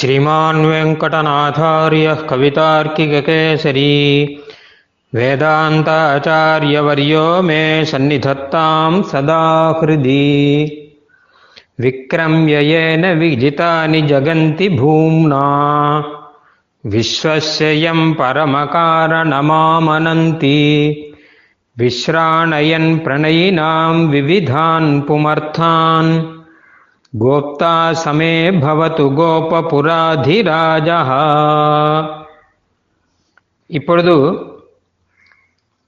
श्रीमान् वेङ्कटनाथार्यः कवितार्किककेसरी, वेदान्ताचार्यवर्यो मे सन्निधत्तां सदा हृदि। विक्रम्य येन विजितानि जगन्ति भूम्ना। विश्वस्य यं परमकारणमामनन्ति। विश्राणयन् प्रणयिनां विविधान् पुमर्थान्। गोप्ता समे भवतु கோபபுராதிராஜா இப்பொழுது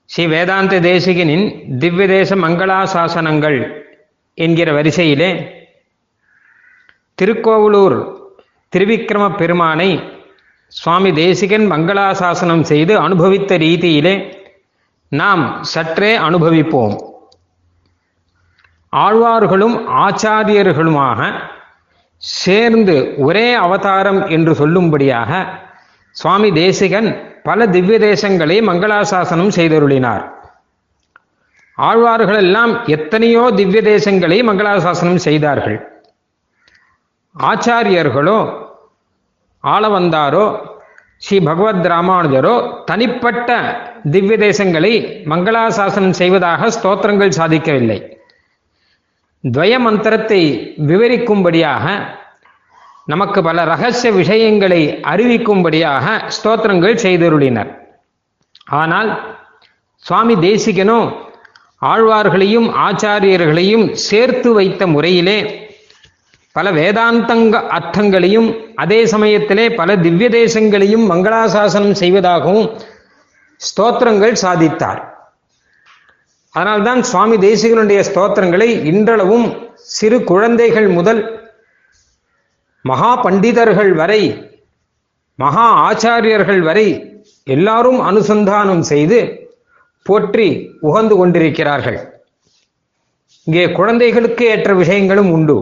ஸ்ரீ வேதாந்த தேசிகனின் திவ்ய தேச மங்களாசாசனங்கள் என்கிற வரிசையிலே திருக்கோவலூர் திருவிக்கிரம பெருமானை சுவாமி தேசிகன் மங்களாசாசனம் செய்து அனுபவித்த ரீதியிலே நாம் சற்றே அனுபவிப்போம் ஆழ்வார்களும் ஆச்சாரியர்களுமாக சேர்ந்து ஒரே அவதாரம் என்று சொல்லும்படியாக சுவாமி தேசிகன் பல திவ்ய தேசங்களை மங்களாசாசனம் செய்தருளினார். ஆழ்வார்கள் எல்லாம் எத்தனையோ திவ்ய தேசங்களை மங்களாசாசனம் செய்தார்கள். ஆச்சாரியர்களோ ஆளவந்தாரோ ஸ்ரீ பகவத் ராமானுஜரோ தனிப்பட்ட திவ்ய தேசங்களை மங்களாசாசனம் செய்வதாக ஸ்தோத்திரங்கள் சாதிக்கவில்லை. துவய மந்திரத்தை விவரிக்கும்படியாக நமக்கு பல ரகசிய விஷயங்களை அறிவிக்கும்படியாக ஸ்தோத்திரங்கள் செய்தருளினர். ஆனால் சுவாமி தேசிகனோ ஆழ்வார்களையும் ஆச்சாரியர்களையும் சேர்த்து வைத்த முறையிலே பல வேதாந்தங்க அர்த்தங்களையும் அதே சமயத்திலே பல திவ்ய தேசங்களையும் மங்களாசாசனம் செய்வதாகவும் ஸ்தோத்திரங்கள் சாதித்தார். அதனால்தான் சுவாமி தேசிகனுடைய ஸ்தோத்திரங்களை இன்றளவும் சிறு குழந்தைகள் முதல் மகா பண்டிதர்கள் வரை மகா ஆச்சாரியர்கள் வரை எல்லாரும் அனுசந்தானம் செய்து போற்றி உகந்து கொண்டிருக்கிறார்கள். இங்கே குழந்தைகளுக்கு ஏற்ற விஷயங்களும் உண்டு.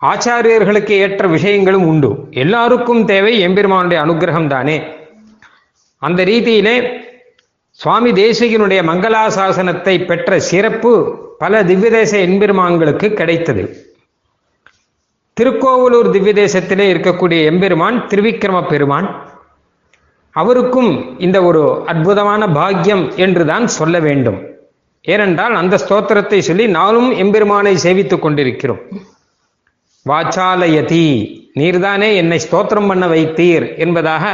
ஆச்சாரியர்களுக்கு ஏற்ற விஷயங்களும் உண்டு. எல்லாருக்கும் தேவை எம்பெருமானுடைய அனுகிரகம் தானே அந்த ரீதியிலே சுவாமி தேசிகனுடைய மங்களாசாசனத்தை பெற்ற சிறப்பு பல திவ்யதேச எம்பெருமான்களுக்கு கிடைத்தது. திருக்கோவலூர் திவ்யதேசத்திலே இருக்கக்கூடிய எம்பெருமான் திருவிக்கிரம பெருமான் அவருக்கும் இந்த ஒரு அற்புதமான பாக்கியம் என்றுதான் சொல்ல வேண்டும். ஏனென்றால் அந்த ஸ்தோத்திரத்தை சொல்லி நானும் எம்பெருமானை சேவித்துக் கொண்டிருக்கிறோம். வாச்சாலயதி நீர்தானே என்னை ஸ்தோத்திரம் பண்ண வைத்தீர் என்பதாக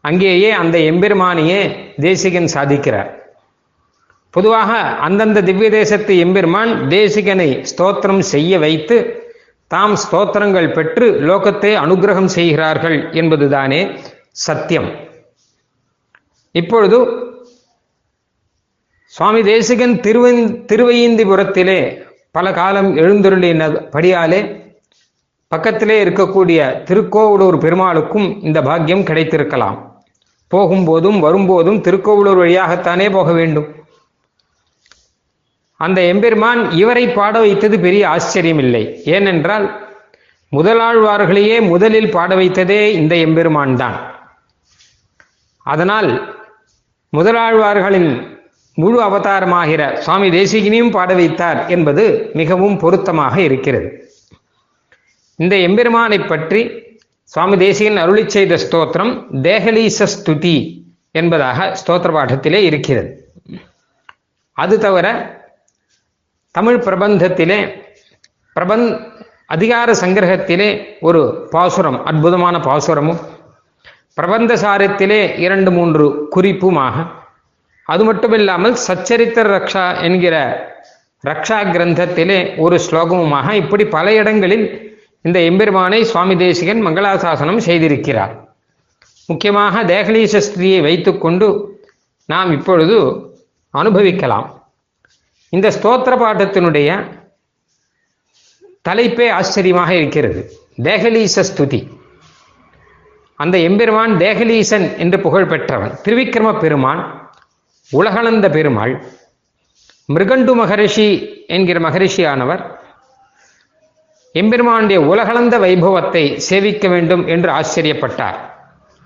அங்கேயே அந்த எம்பெருமானையே தேசிகன் சாதிக்கிறார். பொதுவாக அந்தந்த திவ்ய தேசத்து எம்பெருமான் தேசிகனை ஸ்தோத்திரம் செய்ய வைத்து தாம் ஸ்தோத்திரங்கள் பெற்று லோகத்தை அனுகிரகம் செய்கிறார்கள் என்பதுதானே சத்தியம். இப்பொழுது சுவாமி தேசிகன் திருவை திருவையந்திபுரத்திலே பல காலம் எழுந்தருளினபடியாலே பக்கத்திலே இருக்கக்கூடிய திருக்கோவலூர் பெருமாளுக்கும் இந்த பாக்கியம் கிடைத்திருக்கலாம். போகும்போதும் வரும்போதும் திருக்கோவலூர் வழியாகத்தானே போக வேண்டும். அந்த எம்பெருமான் இவரை பாட வைத்தது பெரிய ஆச்சரியம் இல்லை ஏனென்றால் முதலாழ்வார்களையே முதலில் பாட வைத்ததே இந்த எம்பெருமான் தான் அதனால் முதலாழ்வார்களின் முழு அவதாரமாகிற சுவாமி தேசிகினியும் பாட வைத்தார் என்பது மிகவும் பொருத்தமாக இருக்கிறது. இந்த எம்பெருமானை பற்றி சுவாமி தேசியன் அருளி செய்த ஸ்தோத்திரம் தேகலீச ஸ்துதி என்பதாக ஸ்தோத்திர பாடத்திலே இருக்கிறது. அது தவிர தமிழ் பிரபந்தத்திலே பிரபந்த் அதிகார சங்கிரகத்திலே ஒரு பாசுரம் அற்புதமான பாசுரமும் பிரபந்த சாரத்திலே இரண்டு மூன்று குறிப்புமாக அது மட்டுமில்லாமல் சச்சரித்திர ரக்ஷா என்கிற ரக்ஷா கிரந்தத்திலே ஒரு ஸ்லோகமுமாக இப்படி பல இடங்களில் இந்த எம்பெருமானை சுவாமி தேசிகன் மங்களாசாசனம் செய்திருக்கிறார். முக்கியமாக தேகலீச ஸ்திரியை வைத்துக்கொண்டு நாம் இப்பொழுது அனுபவிக்கலாம். இந்த ஸ்தோத்திர பாட்டத்தினுடைய தலைப்பே ஆச்சரியமாக இருக்கிறது. தேகலீச ஸ்துதி. அந்த எம்பெருமான் தேகலீசன் என்று புகழ் பெற்றவன் திருவிக்கிரம பெருமான் உலகளந்த பெருமாள் மிருகண்டு மகரிஷி என்கிற மகரிஷியானவர் எம்பெருமானுடைய உலகளந்த வைபவத்தை சேவிக்க வேண்டும் என்று ஆச்சரியப்பட்டார்.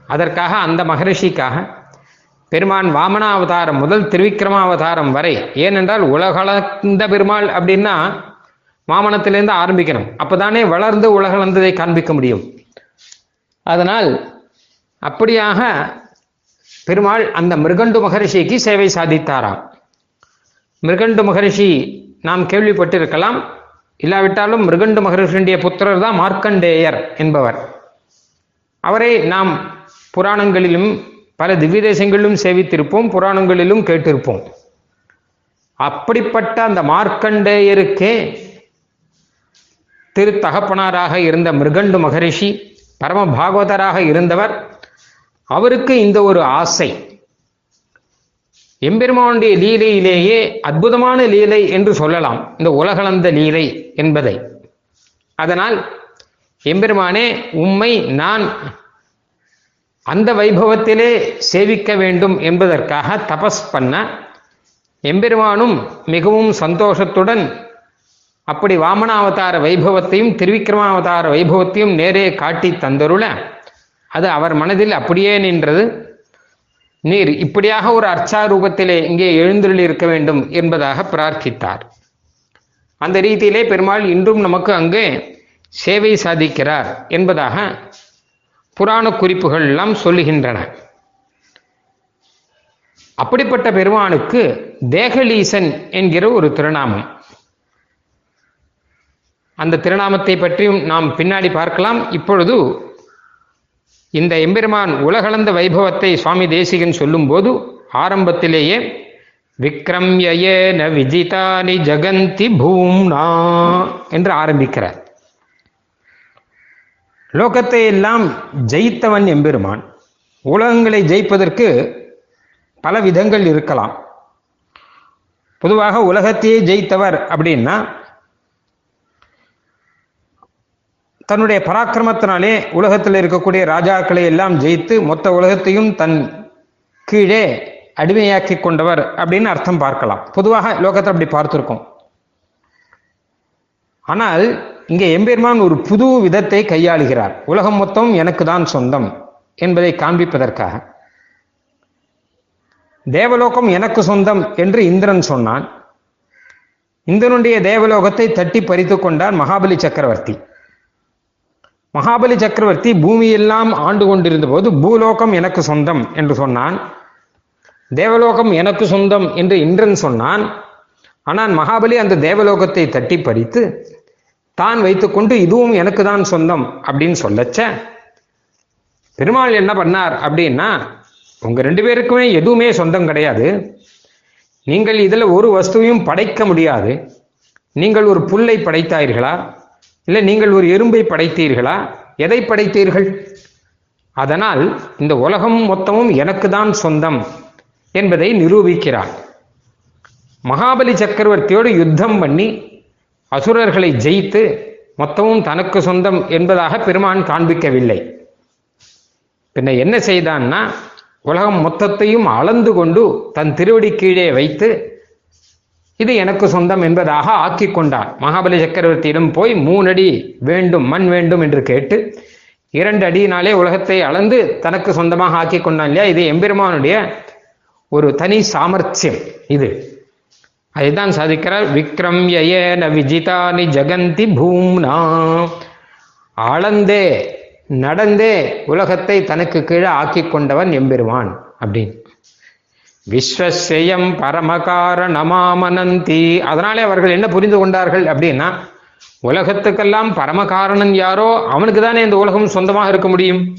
அதற்காக அந்த மகரிஷிக்காக பெருமான் வாமனாவதாரம் முதல் திருவிக்கிரமாவதாரம் வரை ஏனென்றால் உலகளந்த பெருமாள் அப்படின்னா வாமனத்திலேருந்து ஆரம்பிக்கணும். அப்பதானே வளர்ந்து உலகளந்ததை காண்பிக்க முடியும். அதனால் அப்படியாக பெருமாள் அந்த மிருகண்டு மகரிஷிக்கு சேவை சாதித்தாராம். மிருகண்டு மகரிஷி நாம் கேள்விப்பட்டிருக்கலாம் இல்லாவிட்டாலும் மிருகண்டு மகரிஷியுடைய புத்திரர் தான் மார்க்கண்டேயர் என்பவர். அவரை நாம் புராணங்களிலும் பல திவ்ய தேசங்களிலும் சேவித்திருப்போம் புராணங்களிலும் கேட்டிருப்போம். அப்படிப்பட்ட அந்த மார்க்கண்டேயருக்கே திரு தகப்பனாராக இருந்த மிருகண்டு மகரிஷி பரம பாகவதராக இருந்தவர் அவருக்கு இந்த ஒரு ஆசை. எம்பெருமானுடைய லீலையிலேயே அற்புதமான லீலை என்று சொல்லலாம். இந்த உலகளந்த லீலை என்பதை. அதனால் எம்பெருமானே உம்மை நான் அந்த வைபவத்திலே சேவிக்க வேண்டும் என்பதற்காக தபஸ் பண்ண எம்பெருமானும் மிகவும் சந்தோஷத்துடன் அப்படி வாமனாவதார வைபவத்தையும் திருவிக்ரமாவதார வைபவத்தையும் நேரே காட்டி தந்தருள அது அவர் மனதில் அப்படியே நின்றது. நீர் இப்படியாக ஒரு அர்ச்சா ரூபத்திலே இங்கே எழுந்தருளி இருக்க வேண்டும் என்பதாக பிரார்த்தித்தார். அந்த ரீதியிலே பெருமாள் இன்றும் நமக்கு அங்கே சேவை சாதிக்கிறார் என்பதாக புராண குறிப்புகள் எல்லாம் சொல்லுகின்றன. அப்படிப்பட்ட பெருமானுக்கு தேகலீசன் என்கிற ஒரு திருநாமம். அந்த திருநாமத்தை பற்றியும் நாம் பின்னாடி பார்க்கலாம். இப்பொழுது இந்த எம்பெருமான் உலகளந்த வைபவத்தை சுவாமி தேசிகன் சொல்லும்போது ஆரம்பத்திலேயே விக்ரம்யேன விஜிதானி ஜகந்தி பூம்னா என்று ஆரம்பிக்கிறார். லோகத்தை எல்லாம் ஜெயித்தவன் எம்பெருமான். உலகங்களை ஜெயிப்பதற்கு பல விதங்கள் இருக்கலாம். பொதுவாக உலகத்தையே ஜெயித்தவர் அப்படின்னா தன்னுடைய பராக்கிரமத்தினாலே உலகத்தில் இருக்கக்கூடிய ராஜாக்களை எல்லாம் ஜெயித்து மொத்த உலகத்தையும் தன் கீழே அடிமையாக்கி கொண்டவர் அப்படின்னு அர்த்தம் பார்க்கலாம். பொதுவாக லோகத்தை அப்படி பார்த்துருக்கோம். ஆனால் இங்கே எம்பெருமான் ஒரு புது விதத்தை கையாளுகிறார். உலகம் மொத்தம் எனக்கு தான் சொந்தம் என்பதை காண்பிப்பதற்காக. தேவலோகம் எனக்கு சொந்தம் என்று இந்திரன் சொன்னான். இந்திரனுடைய தேவலோகத்தை தட்டி பறித்து கொண்டார் மகாபலி சக்கரவர்த்தி. மகாபலி சக்கரவர்த்தி பூமியெல்லாம் ஆண்டு கொண்டிருந்த போது பூலோகம் எனக்கு சொந்தம் என்று சொன்னான். தேவலோகம் எனக்கு சொந்தம் என்று இந்திரன் சொன்னான். ஆனால் மகாபலி அந்த தேவலோகத்தை தட்டி பறித்து தான் வைத்துக்கொண்டு இதுவும் எனக்கு தான் சொந்தம் அப்படின்னு சொல்லச்ச. பெருமாள் என்ன பண்ணார் அப்படின்னா உங்க ரெண்டு பேருக்குமே எதுவுமே சொந்தம் கிடையாது. நீங்கள் இதில் ஒரு வஸ்துவையும் படைக்க முடியாது. நீங்கள் ஒரு புல்லை படைத்தாயிர்களா இல்லை நீங்கள் ஒரு எறும்பை படைத்தீர்களா? எதை படைத்தீர்கள்? அதனால் இந்த உலகம் மொத்தமும் எனக்கு தான் சொந்தம் என்பதை நிரூபிக்கிறார். மகாபலி சக்கரவர்த்தியோடு யுத்தம் பண்ணி அசுரர்களை ஜெயித்து மொத்தமும் தனக்கு சொந்தம் என்பதாக பெருமான் காண்பிக்கவில்லை. பின்ன என்ன செய்தான்னா உலகம் மொத்தத்தையும் அளந்து கொண்டு தன் திருவடி கீழே வைத்து இது எனக்கு சொந்தம் என்பதாக ஆக்கி கொண்டார். மகாபலி சக்கரவர்த்தியிடம் போய் மூணடி வேண்டும் மண் வேண்டும் என்று கேட்டு இரண்டு அடியினாலே உலகத்தை அளந்து தனக்கு சொந்தமாக ஆக்கி கொண்டான் இல்லையா? இது எம்பெருமானுடைய ஒரு தனி சாமர்த்தியம் இது. அதுதான் சாதிக்கிறார் விக்ரம் யேன விஜிதானி ஜகந்தி பூம்னா. அளந்தே நடந்தே உலகத்தை தனக்கு கீழே ஆக்கி கொண்டவன் எம்பெருமான் அப்படின்னு. விஸ்வசெயம் பரமகாரணமாமனந்தி. அதனாலே அவர்கள் என்ன புரிந்து கொண்டார்கள் அப்படின்னா உலகத்துக்கெல்லாம் பரமகாரணன் யாரோ அவனுக்கு தானே இந்த உலகம் சொந்தமாக இருக்க முடியும்.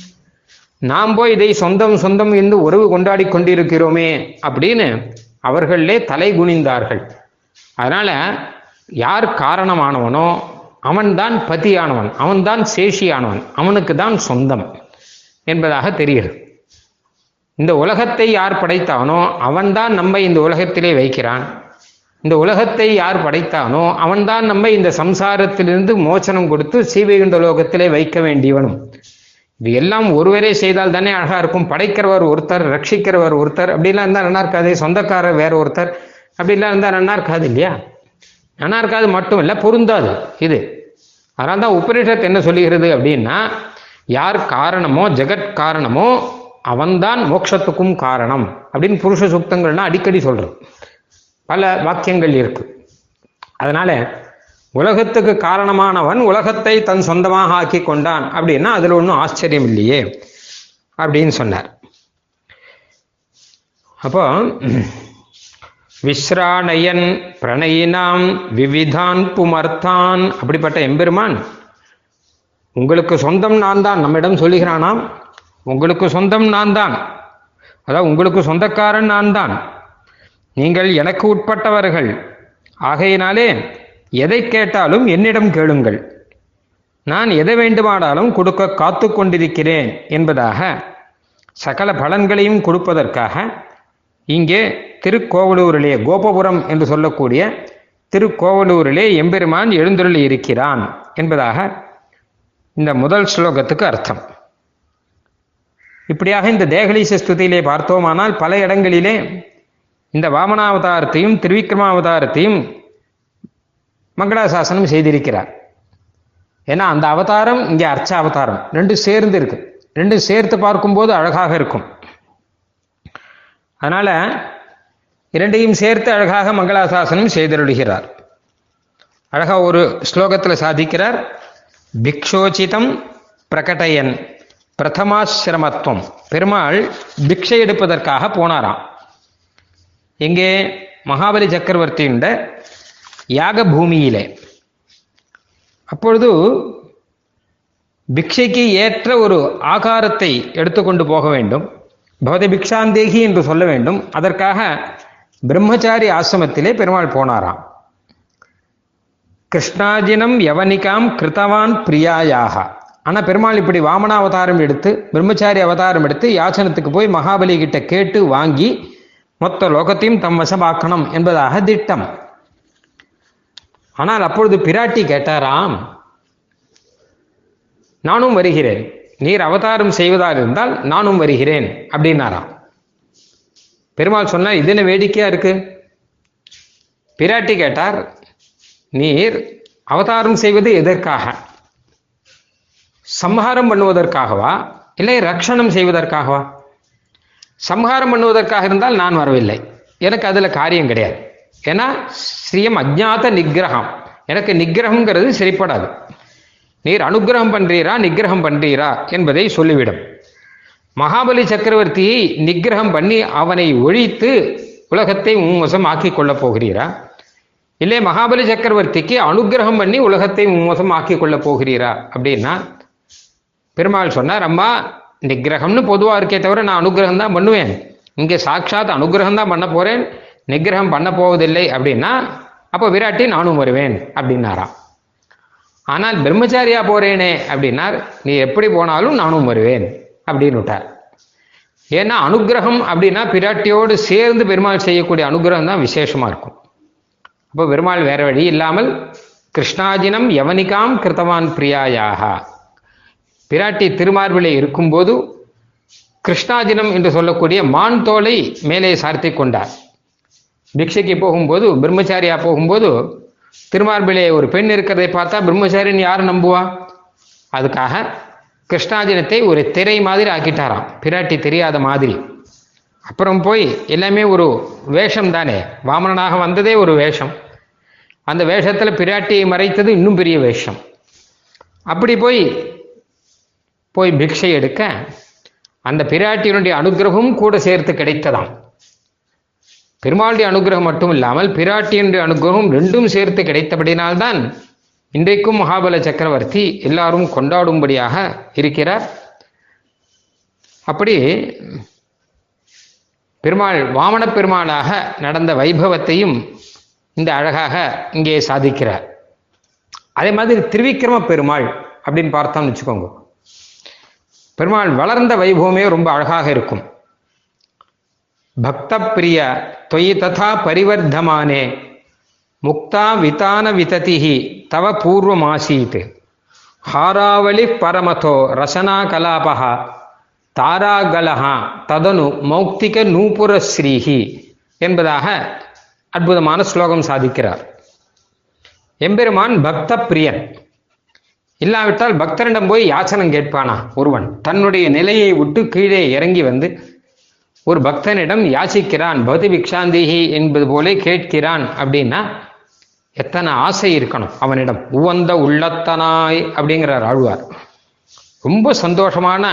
நாம் போய் இதை சொந்தம் சொந்தம் என்று உறவு கொண்டாடி கொண்டிருக்கிறோமே அப்படின்னு அவர்களே தலை குனிந்தார்கள். அதனால யார் காரணமானவனோ அவன்தான் பதியானவன் அவன்தான் சேஷியானவன் அவனுக்கு தான் சொந்தம் என்பதாக தெரிகிறது. இந்த உலகத்தை யார் படைத்தானோ அவன்தான் நம்மை இந்த உலகத்திலே வைக்கிறான். இந்த உலகத்தை யார் படைத்தானோ அவன்தான் நம்மை இந்த சம்சாரத்திலிருந்து மோச்சனம் கொடுத்து சீவைகுண்ட லோகத்திலே வைக்க வேண்டியவனும். இது எல்லாம் ஒருவரே செய்தால் தானே அழகா இருக்கும். படைக்கிறவர் ஒருத்தர் ரட்சிக்கிறவர் ஒருத்தர். அப்படிலாம் இருந்தால் நல்லா இருக்காது. சொந்தக்காரர் வேற ஒருத்தர். அப்படிலாம் இருந்தால் நல்லா இருக்காது இல்லையா? நல்லா இருக்காது மட்டும் இல்லை பொருந்தாது. இது. அதனால தான் உபனிஷத் என்ன சொல்லுகிறது அப்படின்னா யார் காரணமோ ஜெகத் காரணமோ அவன்தான் மோட்சத்துக்கும் காரணம் அப்படின்னு புருஷ சுத்தங்கள்னா அடிக்கடி சொல்றது. பல வாக்கியங்கள் இருக்கு. அதனால உலகத்துக்கு காரணமானவன் உலகத்தை தன் சொந்தமாக ஆக்கி கொண்டான் அப்படின்னா அதுல ஒன்றும் ஆச்சரியம் இல்லையே அப்படின்னு சொன்னார். அப்போ விஸ்ராணயன் பிரணயினாம் விவிதான் புமர்த்தான். அப்படிப்பட்ட எம்பெருமான் உங்களுக்கு சொந்தம் நான் தான் நம்மிடம் சொல்லுகிறானாம். உங்களுக்கு சொந்தம் நான் தான் அதாவது உங்களுக்கு சொந்தக்காரன் நான் தான் நீங்கள் எனக்கு உட்பட்டவர்கள். ஆகையினாலே எதை கேட்டாலும் என்னிடம் கேளுங்கள். நான் எதை வேண்டுமானாலும் கொடுக்க காத்து கொண்டிருக்கிறேன் என்பதாக சகல பலன்களையும் கொடுப்பதற்காக இங்கே திருக்கோவலூரிலே கோபபுரம் என்று சொல்லக்கூடிய திருக்கோவலூரிலே எம்பெருமான் எழுந்தருளி இருக்கிறான் என்பதாக இந்த முதல் ஸ்லோகத்துக்கு அர்த்தம். இப்படியாக இந்த தேகலீச ஸ்துதியிலே பார்த்தோமானால் பல இடங்களிலே இந்த வாமனாவதாரத்தையும் திருவிக்ரமாவதாரத்தையும் மங்களாசாசனம் செய்திருக்கிறார். ஏன்னா அந்த அவதாரம் இங்கே அர்ச்ச அவதாரம். ரெண்டும் சேர்ந்து இருக்கு. ரெண்டும் சேர்த்து பார்க்கும்போது அழகாக இருக்கும். அதனால இரண்டையும் சேர்த்து அழகாக மங்களாசாசனம் செய்தருடுகிறார் அழகா ஒரு ஸ்லோகத்தில் சாதிக்கிறார் பிக்ஷோச்சிதம் பிரகடயன். பிரதமாசிரமத்துவம். பெருமாள் பிக்ஷை எடுப்பதற்காக போனாராம். எங்கே? மகாபலி சக்கரவர்த்தியுண்ட யாக பூமியிலே அப்பொழுது பிக்ஷைக்கு ஏற்ற ஒரு ஆகாரத்தை எடுத்துக்கொண்டு போக வேண்டும். பகவதி பிக்ஷாந்தேகி என்று சொல்ல வேண்டும். அதற்காக பிரம்மச்சாரி ஆசிரமத்திலே பெருமாள் போனாராம். கிருஷ்ணாஜினம் யவனிகாம் கிருத்தவான் பிரியாயாக. ஆனால் பெருமாள் இப்படி வாமன அவதாரம் எடுத்து பிரம்மச்சாரி அவதாரம் எடுத்து யாச்சனத்துக்கு போய் மகாபலி கிட்ட கேட்டு வாங்கி மொத்த லோகத்தையும் தம் வசமாக்கணும் என்பதாக திட்டம். ஆனால் அப்பொழுது பிராட்டி கேட்டாராம் நானும் வருகிறேன். நீர் அவதாரம் செய்வதாக இருந்தால் நானும் வருகிறேன் அப்படின்னாராம். பெருமாள் சொன்னால் இது என்ன வேடிக்கையா இருக்கு? பிராட்டி கேட்டார் நீர் அவதாரம் செய்வது எதற்காக? சம்ஹாரம் பண்ணுவதற்காகவா? இல்லை ரக்ஷணம் செய்வதற்காகவா? சம்ஹாரம் பண்ணுவதற்காக இருந்தால் நான் வரவில்லை. எனக்கு அதில் காரியம் கிடையாது. ஏன்னா ஸ்ரீயம் அஜ்ஞாத நிகிரகம் எனக்கு நிகிரகங்கிறது சரிப்படாது. நீர் அனுகிரகம் பண்றீரா நிகிரகம் பண்றீரா என்பதை சொல்லிவிடும். மகாபலி சக்கரவர்த்தியை நிகிரகம் பண்ணி அவனை ஒழித்து உலகத்தை உன்வசம் ஆக்கி கொள்ளப் போகிறீரா? இல்லை மகாபலி சக்கரவர்த்திக்கு அனுகிரகம் பண்ணி உலகத்தை உன்வசம் ஆக்கி கொள்ளப் போகிறீரா அப்படின்னா பெருமாள் சொன்னார் அம்மா நிகிரகம்னு பொதுவாக இருக்கே தவிர நான் அனுகிரகம் தான் பண்ணுவேன். இங்கே சாட்சாத் அனுகிரகம் தான் பண்ண போறேன். நிகிரகம் பண்ண போவதில்லை அப்படின்னா அப்போ விராட்டி நானும் வருவேன் அப்படின்னாராம். ஆனால் பிரம்மச்சாரியா போறேனே அப்படின்னார். நீ எப்படி போனாலும் நானும் வருவேன் அப்படின்னு விட்டார் ஏன்னா அனுகிரகம் அப்படின்னா பிராட்டியோடு சேர்ந்து பெருமாள் செய்யக்கூடிய அனுகிரகம் தான் விசேஷமா இருக்கும். அப்போ பெருமாள் வேற வழி இல்லாமல் கிருஷ்ணாஜினம் யவனிகாம் கிருத்தவான் பிரியாயாக. பிராட்டி திருமார்பிலே இருக்கும்போது கிருஷ்ணாஜினம் என்று சொல்லக்கூடிய மான் தோலை மேலே சார்த்தி கொண்டார். பிக்ஷைக்கு போகும்போது பிரம்மச்சாரியா போகும்போது திருமார்பிலே ஒரு பெண் இருக்கிறதை பார்த்தா பிரம்மச்சாரின்னு யார் நம்புவா? அதுக்காக கிருஷ்ணாஜினத்தை ஒரு திரை மாதிரி ஆக்கிட்டாராம். பிராட்டி தெரியாத மாதிரி. அப்புறம் போய் எல்லாமே ஒரு வேஷம் தானே. வாமனனாக வந்ததே ஒரு வேஷம். அந்த வேஷத்தில் பிராட்டியை மறைத்தது இன்னும் பெரிய வேஷம். அப்படி போய் போய் பிக்ஷை எடுக்க அந்த பிராட்டியினுடைய அனுகிரகமும் கூட சேர்த்து கிடைத்ததாம். பெருமாளுடைய அனுகிரகம் மட்டும் இல்லாமல் பிராட்டியினுடைய அனுகிரகம் ரெண்டும் சேர்த்து கிடைத்தபடினால்தான் இன்றைக்கும் மகாபல சக்கரவர்த்தி எல்லாரும் கொண்டாடும்படியாக இருக்கிறார். அப்படி பெருமாள் வாமன பெருமாளாக நடந்த வைபவத்தையும் இந்த அழகாக இங்கே சாதிக்கிறார். அதே மாதிரி திருவிக்கிரம பெருமாள் அப்படின்னு பார்த்தோம்னு வச்சுக்கோங்க. பெருமாள் வளர்ந்த வைபவமே ரொம்ப அழகாக இருக்கும். பக்த பிரிய தொயி ததா பரிவர்த்தமானே முக்தா விதான விததிஹி தவ பூர்வமாசீத். ஹாராவளி பரமதோ ரசனா கலாபா தாராகலஹா ததனு மௌக்திக நூபுர ஸ்ரீஹி என்பதாக அற்புதமான ஸ்லோகம் சாதிக்கிறார். எம்பெருமான் பக்த பிரியன் இல்லாவிட்டால் பக்தரிடம் போய் யாச்சனம் கேட்பானா? ஒருவன் தன்னுடைய நிலையை விட்டு கீழே இறங்கி வந்து ஒரு பக்தனிடம் யாசிக்கிறான் பௌதி பிக்ஷாந்திகி என்பது போலே கேட்கிறான் அப்படின்னா எத்தனை ஆசை இருக்கணும் அவனிடம். உவந்த உள்ளத்தனாய் அப்படிங்கிறார் ஆழ்வார். ரொம்ப சந்தோஷமான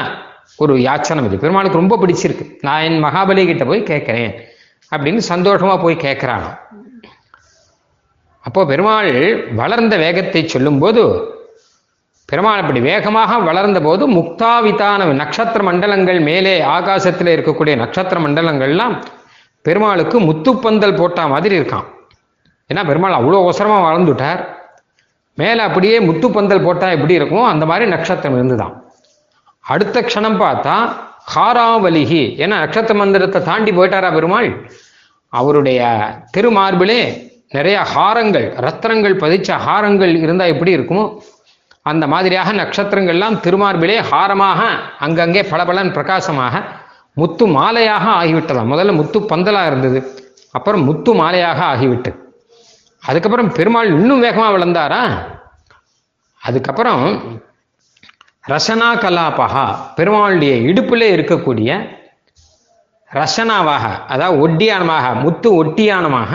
ஒரு யாச்சனம் இது. பெருமாளுக்கு ரொம்ப பிடிச்சிருக்கு. நான் என் மகாபலி கிட்ட போய் கேட்கிறேன் அப்படின்னு சந்தோஷமா போய் கேட்கிறானோ அப்போ பெருமாள் வளர்ந்த வேகத்தை சொல்லும்போது பெருமாள் அப்படி வேகமாக வளர்ந்த போது முக்தாவிதான நட்சத்திர மண்டலங்கள் மேலே ஆகாசத்தில் இருக்கக்கூடிய நட்சத்திர மண்டலங்கள்லாம் பெருமாளுக்கு முத்துப்பந்தல் போட்ட மாதிரி இருக்கான் ஏன்னா பெருமாள் அவ்வளோ அவசரமாக வளர்ந்துட்டார். மேலே அப்படியே முத்துப்பந்தல் போட்டால் எப்படி இருக்கும்? அந்த மாதிரி நட்சத்திரம் இருந்துதான் அடுத்த க்ஷணம் பார்த்தா ஹாராவலிகி ஏன்னா நட்சத்திர மந்திரத்தை தாண்டி போயிட்டாரா பெருமாள்? அவருடைய திருமார்பிலே நிறைய ஹாரங்கள் ரத்னங்கள் பதிச்ச ஹாரங்கள் இருந்தால் எப்படி இருக்குமோ அந்த மாதிரியாக நட்சத்திரங்கள்லாம் திருமார்பிலே ஹாரமாக அங்கங்கே பளபளன் பிரகாசமாக முத்து மாலையாக ஆகிவிட்டதாம். முதல்ல முத்து பந்தலாக இருந்தது அப்புறம் முத்து மாலையாக ஆகிவிட்டு அதுக்கப்புறம் பெருமாள் இன்னும் வேகமாக வளர்ந்தாரா? அதுக்கப்புறம் ரசனா கலாபகா பெருமாளுடைய இடுப்பிலே இருக்கக்கூடிய ரசனாவாக அதாவது ஒட்டியானமாக முத்து ஒட்டியானமாக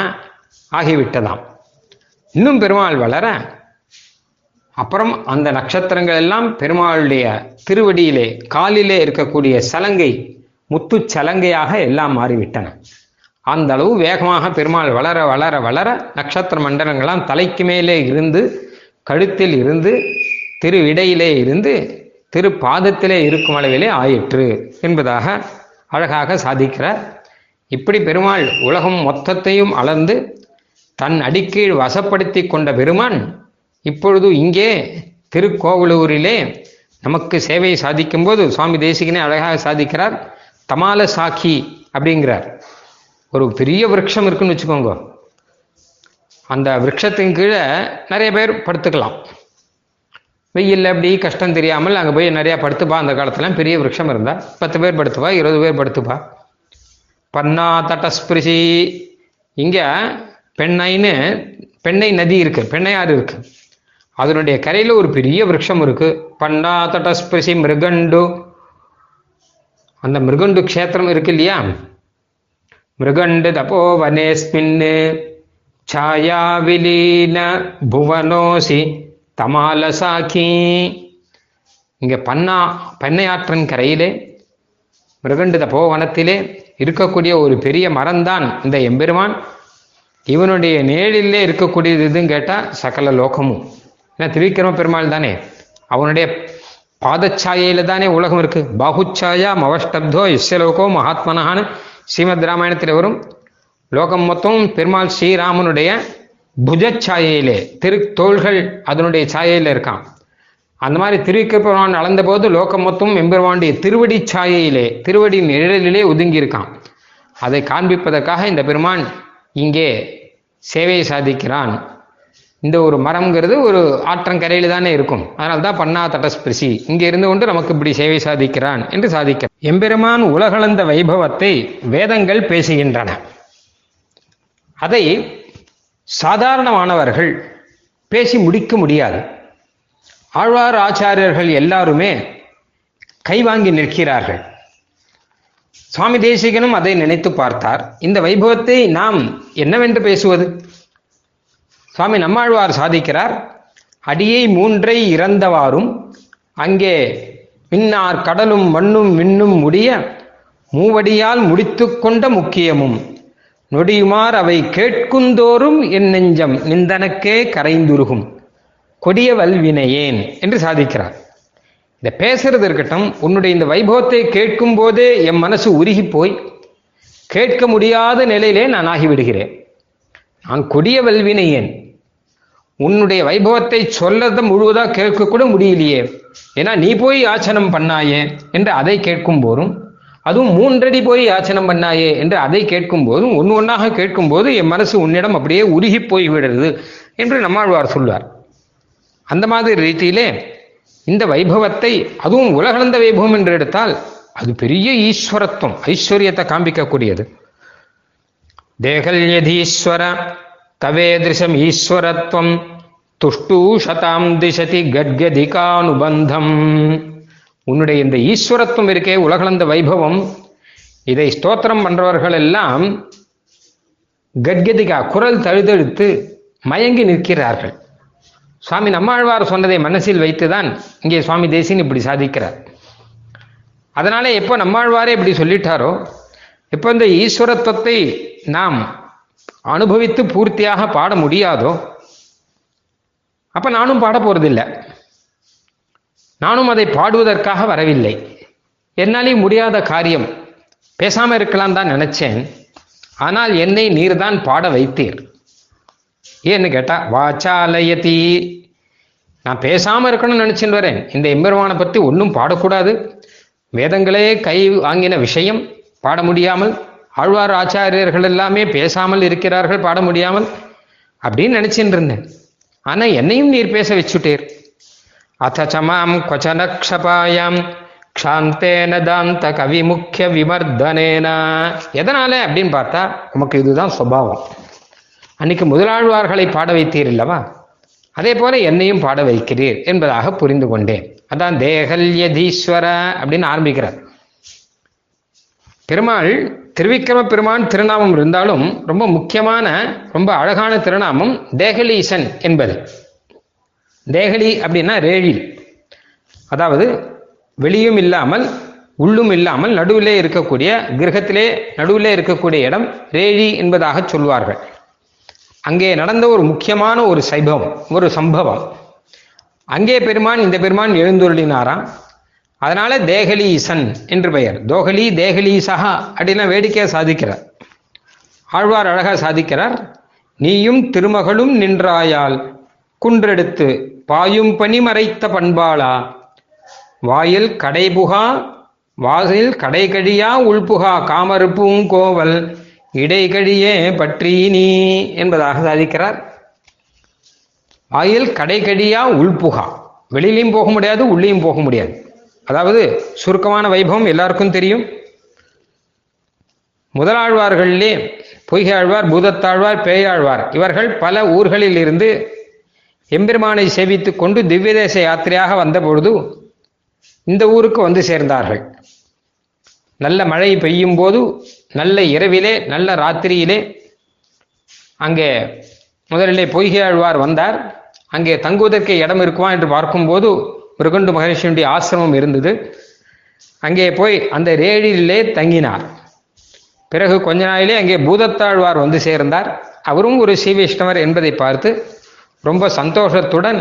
ஆகிவிட்டதாம். இன்னும் பெருமாள் வளர அப்புறம் அந்த நட்சத்திரங்கள் எல்லாம் பெருமாளுடைய திருவடியிலே காலிலே இருக்கக்கூடிய சலங்கை முத்து சலங்கையாக எல்லாம் மாறிவிட்டன. அந்த அளவு வேகமாக பெருமாள் வளர வளர வளர நட்சத்திர மண்டலங்கள்லாம் தலைக்கு மேலே இருந்து கழுத்தில் இருந்து திரு இடையிலே இருந்து திரு பாதத்திலே இருக்கும் அளவிலே ஆயிற்று என்பதாக அழகாக சாதிக்கிறார். இப்படி பெருமாள் உலகம் மொத்தத்தையும் அளந்து தன் அடிக்கீழ் வசப்படுத்தி கொண்ட பெருமான் இப்பொழுது இங்கே திருக்கோவலூரிலே நமக்கு சேவை சாதிக்கும்போது சுவாமி தேசிகனே அழகாக சாதிக்கிறார். தமால சாக்கி அப்படிங்கிறார். ஒரு பெரிய விரக்ஷம் இருக்குன்னு வச்சுக்கோங்க. அந்த விரக்ஷத்தின் கீழே நிறைய பேர் படுத்துக்கலாம். வெயில் அப்படி கஷ்டம் தெரியாமல் அங்கே போய் நிறையா படுத்துப்பா அந்த காலத்துல பெரிய விரக்ஷம் இருந்தால் பத்து பேர் படுத்துப்பா இருபது பேர் படுத்துப்பா பன்னா தட்டஸ்பிரிசி இங்கே பெண்ணைன்னு பெண்ணை நதி இருக்கு. பெண்ணையாறு இருக்கு? அதனுடைய கரையில் ஒரு பெரிய விரக்ஷம் இருக்கு பன்னா தட்டஸ்பிரிசி மிருகண்டு அந்த மிருகண்டு க்ஷேத்திரம் இருக்கு இல்லையா மிருகண்டு தபோ வனேஸ்மின்னு ಛಾಯಾ ವಿಲೀನ புவனோசி தமாலசாக்கி இங்கே பன்னா பண்ணையாற்றன் கரையிலே மிருகண்டு தபோவனத்திலே இருக்கக்கூடிய ஒரு பெரிய மரம்தான் இந்த எம்பெருமான் இவனுடைய நேழிலே இருக்கக்கூடியது எதுன்னு கேட்டால் சகல லோகமும் ஏன்னா திரிவிக்ரம பெருமாள் தானே அவனுடைய பாதச்சாயையில தானே உலகம் இருக்கு. பாகுச்சாயா மவஷ்டப்தோ இஸ்யலோகோ மகாத்மனான்னு ஸ்ரீமத் ராமாயணத்தில் வரும். லோகம் மொத்தம் பெருமாள் ஸ்ரீராமனுடைய புஜச்சாயையிலே திரு தோள்கள் அதனுடைய சாயையில் இருக்கான் அந்த மாதிரி திருவிக்கிரபெருமான் அளந்த போது லோகம் மொத்தம் எம்பெருமானுடைய திருவடி சாயையிலே திருவடி நிழலிலே ஒதுங்கி இருக்கான் அதை காண்பிப்பதற்காக இந்த பெருமான் இங்கே சேவையை சாதிக்கிறான். இந்த ஒரு மரம்ங்கிறது ஒரு ஆற்றங்கரையில் தானே இருக்கும். அதனால தான் பண்ணா தட்டஸ்பிரிசி இங்கே இருந்து கொண்டு நமக்கு இப்படி சேவை சாதிக்கிறான் என்று சாதிக்கிறான் எம்பெருமான் உலகளந்த வைபவத்தை வேதங்கள் பேசுகின்றன. அதை சாதாரணமானவர்கள் பேசி முடிக்க முடியாது. ஆழ்வார் ஆச்சாரியர்கள் எல்லாருமே கைவாங்கி நிற்கிறார்கள். சுவாமி தேசிகனும் அதை நினைத்து பார்த்தார். இந்த வைபவத்தை நாம் என்னவென்று பேசுவது? சுவாமி நம்மாழ்வார் சாதிக்கிறார். அடியை மூன்றை இறந்தவாறும் அங்கே மின்னார் கடலும் மண்ணும் மின்னும் முடிய மூவடியால் முடித்து கொண்ட முக்கியமும். நொடியுமார் அவை கேட்குந்தோறும் என் நெஞ்சம் நிந்தனக்கே கரைந்துருகும். கொடிய வல்வினையேன் என்று சாதிக்கிறார். இதை பேசுறது இருக்கட்டும் உன்னுடைய இந்த வைபவத்தை கேட்கும் போதே என் மனசு உருகி போய் கேட்க முடியாத நிலையிலே நான் ஆகிவிடுகிறேன். நான் கொடிய வல்வினையேன். உன்னுடைய வைபவத்தை சொல்லத முழுவதா கேட்க கூட முடியலையே. ஏன்னா நீ போய் யாச்சனம் பண்ணாயே என்று அதை கேட்கும் போதும் அதுவும் மூன்றடி போய் யாச்சனம் பண்ணாயே என்று அதை கேட்கும் போதும் ஒன்று ஒன்றாக கேட்கும் போது என் மனசு உன்னிடம் அப்படியே உருகி போய் விடுறது என்று நம்மாழ்வார் சொல்வார். அந்த மாதிரி ரீதியிலே இந்த வைபவத்தை அதுவும் உலகளந்த வைபவம் என்று எடுத்தால் அது பெரிய ஈஸ்வரத்துவம் ஐஸ்வர்யத்தை காண்பிக்கக்கூடியது. தேகல்யதீஸ்வர தவேதிருஷம் ஈஸ்வரத்துவம் துஷ்டூஷதாம் திசதி கட்கதிகானுபந்தம் உன்னுடைய இந்த ஈஸ்வரத்துவம் இருக்கே உலகளந்த வைபவம். இதை ஸ்தோத்திரம் பண்றவர்கள் எல்லாம் கட்கதிகா குரல் தழுதெடுத்து மயங்கி நிற்கிறார்கள். சுவாமி நம்மாழ்வார் சொன்னதை மனசில் வைத்துதான் இங்கே சுவாமி தேசின் இப்படி சாதிக்கிறார். அதனால எப்போ நம்மாழ்வாரே இப்படி சொல்லிட்டாரோ எப்போ இந்த ஈஸ்வரத்துவத்தை நாம் அனுபவித்து பூர்த்தியாக பாட முடியாதோ? அப்ப நானும் பாட போறதில்லை. நானும் அதை பாடுவதற்காக வரவில்லை. என்னாலே முடியாத காரியம். பேசாம இருக்கலாம் தான் நினைச்சேன். ஆனால் என்னை நீர்தான் பாட வைத்தீர். ஏன்னு கேட்டா வாச்சாலயதி. நான் பேசாம இருக்கணும்னு நினைச்சுட்டு வரேன். இந்த எம்பெருமானை பத்தி ஒன்றும் பாடக்கூடாது. வேதங்களே கை வாங்கின விஷயம். பாட முடியாமல் ஆழ்வார் ஆச்சாரியர்கள் எல்லாமே பேசாமல் இருக்கிறார்கள் பாட முடியாமல் அப்படின்னு நினைச்சுட்டு இருந்தேன். ஆனா என்னையும் நீர் பேச வச்சுட்டீர். அத்தச்சமாம் கொச்சனக்ஷபாயாம் க்ஷாந்தேன தாந்த கவி முக்கிய விமர்தனேனா. எதனால அப்படின்னு பார்த்தா உமக்கு இதுதான் சுபாவம். அன்னைக்கு முதலாழ்வார்களை பாட வைத்தீர் இல்லவா? அதே போல என்னையும் பாட வைக்கிறீர் என்பதாக புரிந்து கொண்டேன். அதான் தேகல்யதீஸ்வர அப்படின்னு ஆரம்பிக்கிறார். பெருமாள் திருவிக்கிரம பெருமான் திருநாமம் இருந்தாலும் ரொம்ப முக்கியமான ரொம்ப அழகான திருநாமம் தேகலீசன் என்பது. தேகலி அப்படின்னா ரேழில் அதாவது வெளியும் இல்லாமல் உள்ளும் இல்லாமல் நடுவிலே இருக்கக்கூடிய கிரகத்திலே நடுவிலே இருக்கக்கூடிய இடம் ரேழி என்பதாக சொல்வார்கள். அங்கே நடந்த ஒரு முக்கியமான ஒரு சைபவம் ஒரு சம்பவம். அங்கே பெருமான் இந்த பெருமான் எழுந்துருளினாராம். அதனால தேகலீசன் என்று பெயர். தோகலி தேகலீசகா அப்படின்னா வேடிக்கையை சாதிக்கிறார். ஆழ்வார் அழகா சாதிக்கிறார். நீயும் திருமகளும் நின்றாயால் குன்றெடுத்து பாயும் பனி மறைத்த பண்பாளா? வாயில் கடைபுகா வாசில் கடைகழியா உள்புகா காமறுப்பும் கோவல் இடைகழியே பற்றி நீ என்பதாக சாதிக்கிறார். வாயில் கடைகழியா உள்புகா. வெளியிலையும் போக முடியாது உள்ளேயும் போக முடியாது. அதாவது சுருக்கமான வைபவம் எல்லாருக்கும் தெரியும். முதலாழ்வார்களிலே பொய்கையாழ்வார் பூதத்தாழ்வார் பேயாழ்வார் இவர்கள் பல ஊர்களில் இருந்து எம்பெருமானை சேவித்து கொண்டு திவ்யதேச யாத்திரையாக வந்தபொழுது இந்த ஊருக்கு வந்து சேர்ந்தார்கள். நல்ல மழை பெய்யும் போது நல்ல இரவிலே நல்ல ராத்திரியிலே அங்கே முதலிலே பொய்கையாழ்வார் வந்தார். அங்கே தங்குவதற்கு இடம் இருக்குமா என்று பார்க்கும்போது மிருகண்டு மகரிஷியுடைய ஆசிரமம் இருந்தது. அங்கே போய் அந்த ரேடியிலே தங்கினார். பிறகு கொஞ்ச நாளிலே அங்கே பூதத்தாழ்வார் வந்து சேர்ந்தார். அவரும் ஒரு ஸ்ரீவைஷ்ணவர் என்பதை பார்த்து ரொம்ப சந்தோஷத்துடன்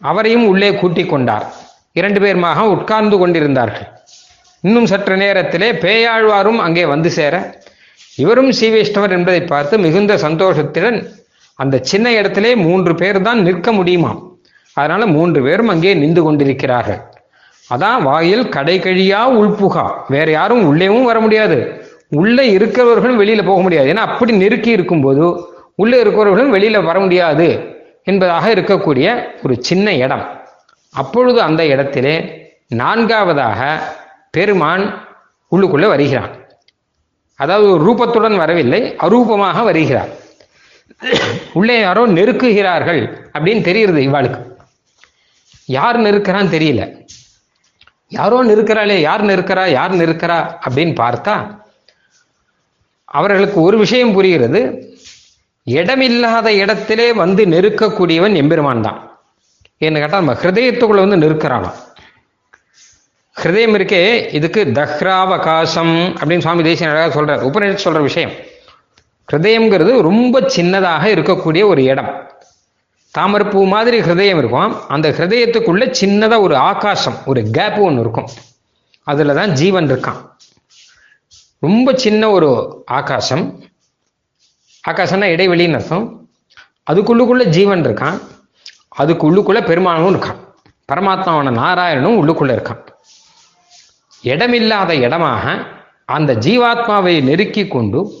அவரையும் உள்ளே கூட்டிக் கொண்டார். இரண்டு பேருமாக உட்கார்ந்து கொண்டிருந்தார்கள். இன்னும் சற்று நேரத்திலே பேயாழ்வாரும் அங்கே வந்து சேர இவரும் ஸ்ரீவைஷ்ணவர் என்பதை பார்த்து மிகுந்த சந்தோஷத்துடன் அந்த சின்ன இடத்திலே மூன்று பேர் தான் நிற்க முடியுமாம். அதனால மூன்று பேரும் அங்கே நின்று கொண்டிருக்கிறார்கள். அதான் வாயில் கடை கழியா உள்புகா வேற யாரும் உள்ளேவும் வர முடியாது. உள்ளே இருக்கிறவர்களும் வெளியில போக முடியாது. ஏன்னா அப்படி நெருக்கி இருக்கும்போது உள்ளே இருக்கிறவர்களும் வெளியில வர முடியாது என்பதாக இருக்கக்கூடிய ஒரு சின்ன இடம். அப்பொழுது அந்த இடத்திலே நான்காவதாக பெருமான் உள்ளுக்குள்ள வருகிறான். அதாவது ஒரு ரூபத்துடன் வரவில்லை அரூபமாக வருகிறார். உள்ளே யாரோ நெருக்குகிறார்கள் அப்படின்னு தெரியுது இவாளுக்கு. யார் நிற்கிறான்னு தெரியல. யாரோ நிற்கிறாளே யார் நிற்கிறா யார் நிற்கிறா அப்படின்னு பார்த்தா அவர்களுக்கு ஒரு விஷயம் புரிகிறது. இடமில்லாத இடத்திலே வந்து நெருக்கக்கூடியவன் எம்பெருமான் தான். ஏன்னு கேட்டால் நம்ம ஹிருதயத்துக்குள்ள வந்து நிற்கிறானா ஹிருதயம் இருக்கே இதுக்கு தஹ்ராவகாசம் அப்படின்னு சுவாமி தேசிய அழகாக சொல்றார். உபநிஷத்து சொல்ற விஷயம். ஹிருதயம்ங்கிறது ரொம்ப சின்னதாக இருக்கக்கூடிய ஒரு இடம். தாமரப்பூ மாதிரி ஹிருதயம் இருக்கும். அந்த ஹிருதயத்துக்குள்ள சின்னதா ஒரு ஆகாசம் ஒரு கேப் ஒன்று இருக்கும். அதுல தான் ஜீவன் இருக்கான். ரொம்ப சின்ன ஒரு ஆகாசம். ஆகாசம்னா இடைவெளின்னு அர்த்தம். அதுக்குள்ளுக்குள்ள ஜீவன் இருக்கான். அதுக்கு உள்ளுக்குள்ள பெருமானும் இருக்கான். பரமாத்மாவான நாராயணனும் உள்ளுக்குள்ள இருக்கான். இடமில்லாத இடமாக அந்த ஜீவாத்மாவை நெருக்கி கொண்டு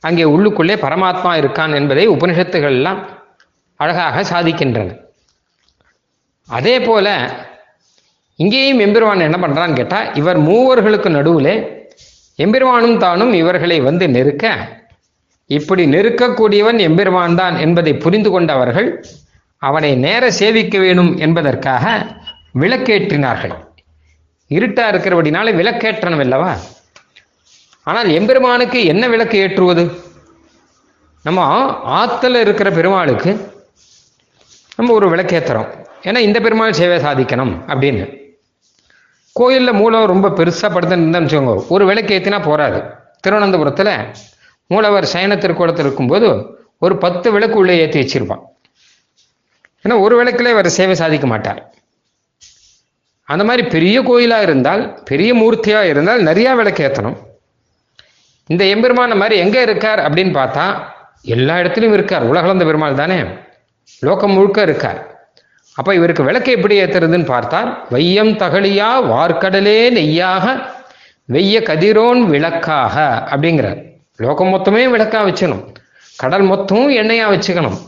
அங்கே உள்ளுக்குள்ளே பரமாத்மா இருக்கான் என்பதை உபனிஷத்துகள் எல்லாம் அழகாக சாதிக்கின்றன. அதே போல இங்கேயும் எம்பெருவான் என்ன பண்றான்னு கேட்டா இவர் மூவர்களுக்கு நடுவில் எம்பெருவானும் தானும் இவர்களை வந்து நெருக்க இப்படி நெருக்கக்கூடியவன் எம்பெருமான் தான் என்பதை புரிந்து கொண்டவர்கள் அவனை நேர சேவிக்க வேணும் என்பதற்காக விளக்கேற்றினார்கள். இருட்டா இருக்கிறபடினால விளக்கேற்றணும் அல்லவா? ஆனால் எம்பெருமானுக்கு என்ன விளக்கு ஏற்றுவது? நம்ம ஆற்றுல இருக்கிற பெருமாளுக்கு நம்ம ஒரு விளக்கேற்றுறோம் ஏன்னா இந்த பெருமாள் சேவை சாதிக்கணும் அப்படின்னு. கோயிலில் மூலம் ரொம்ப பெருசாக படுத்துன்னு வச்சுக்கோங்க. ஒரு விளக்கு ஏற்றினா போராது திருவனந்தபுரத்தில் மூலவர் சயன திருக்கோலத்தில் இருக்கும்போது ஒரு பத்து விளக்கு உள்ளே ஏற்றி வச்சிருப்பான். ஏன்னா ஒரு விளக்குல இவர் சேவை சாதிக்க மாட்டார். அந்த மாதிரி பெரிய கோயிலாக இருந்தால் பெரிய மூர்த்தியாக இருந்தால் நிறையா விளக்கு ஏற்றணும் இந்த எம்பெருமான மாதிரி எங்கே இருக்கார் அப்படின்னு பார்த்தா எல்லா இடத்துலையும் இருக்கார். உலகளந்த பெருமாள் தானே. லோகம் முழுக்க இருக்கார். அப்போ இவருக்கு விளக்கு எப்படி ஏற்றுறதுன்னு பார்த்தார் வையம் தகழியா வார்க்கடலே நெய்யாக வெய்ய கதிரோன் விளக்காக அப்படிங்கிறார். லோகம் மொத்தமே விளக்கா வச்சுக்கணும். கடல் மொத்தமும் எண்ணெயா வச்சுக்கணும்.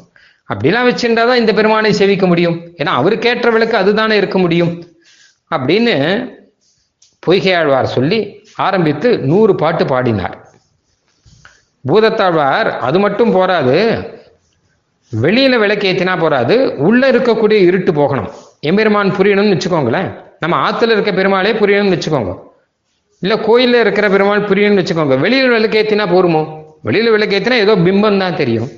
அப்படிலாம் வச்சுட்டா தான் இந்த பெருமானை சேவிக்க முடியும். ஏன்னா அவருக்கேற்ற விளக்கு அதுதானே இருக்க முடியும். அப்படின்னு பொய்கையாழ்வார் சொல்லி ஆரம்பித்து நூறு பாட்டு பாடினார். பூதத்தாழ்வார் அது மட்டும் போராது வெளியில விளக்கு ஏத்தினா போறாது உள்ள இருக்கக்கூடிய இருட்டு போகணும். எம்பெருமான் புரியணும்னு வச்சுக்கோங்களேன். நம்ம ஆத்துல இருக்க பெருமாளே புரியணும்னு வச்சுக்கோங்க. இல்ல கோயில்ல இருக்கிற பெருமாள் புரியணும்னு வச்சுக்கோங்க. வெளியில விளக்கு ஏத்தினா போருமோ? வெளியில விளக்கு ஏத்தினா ஏதோ பிம்பம் தான் தெரியும்.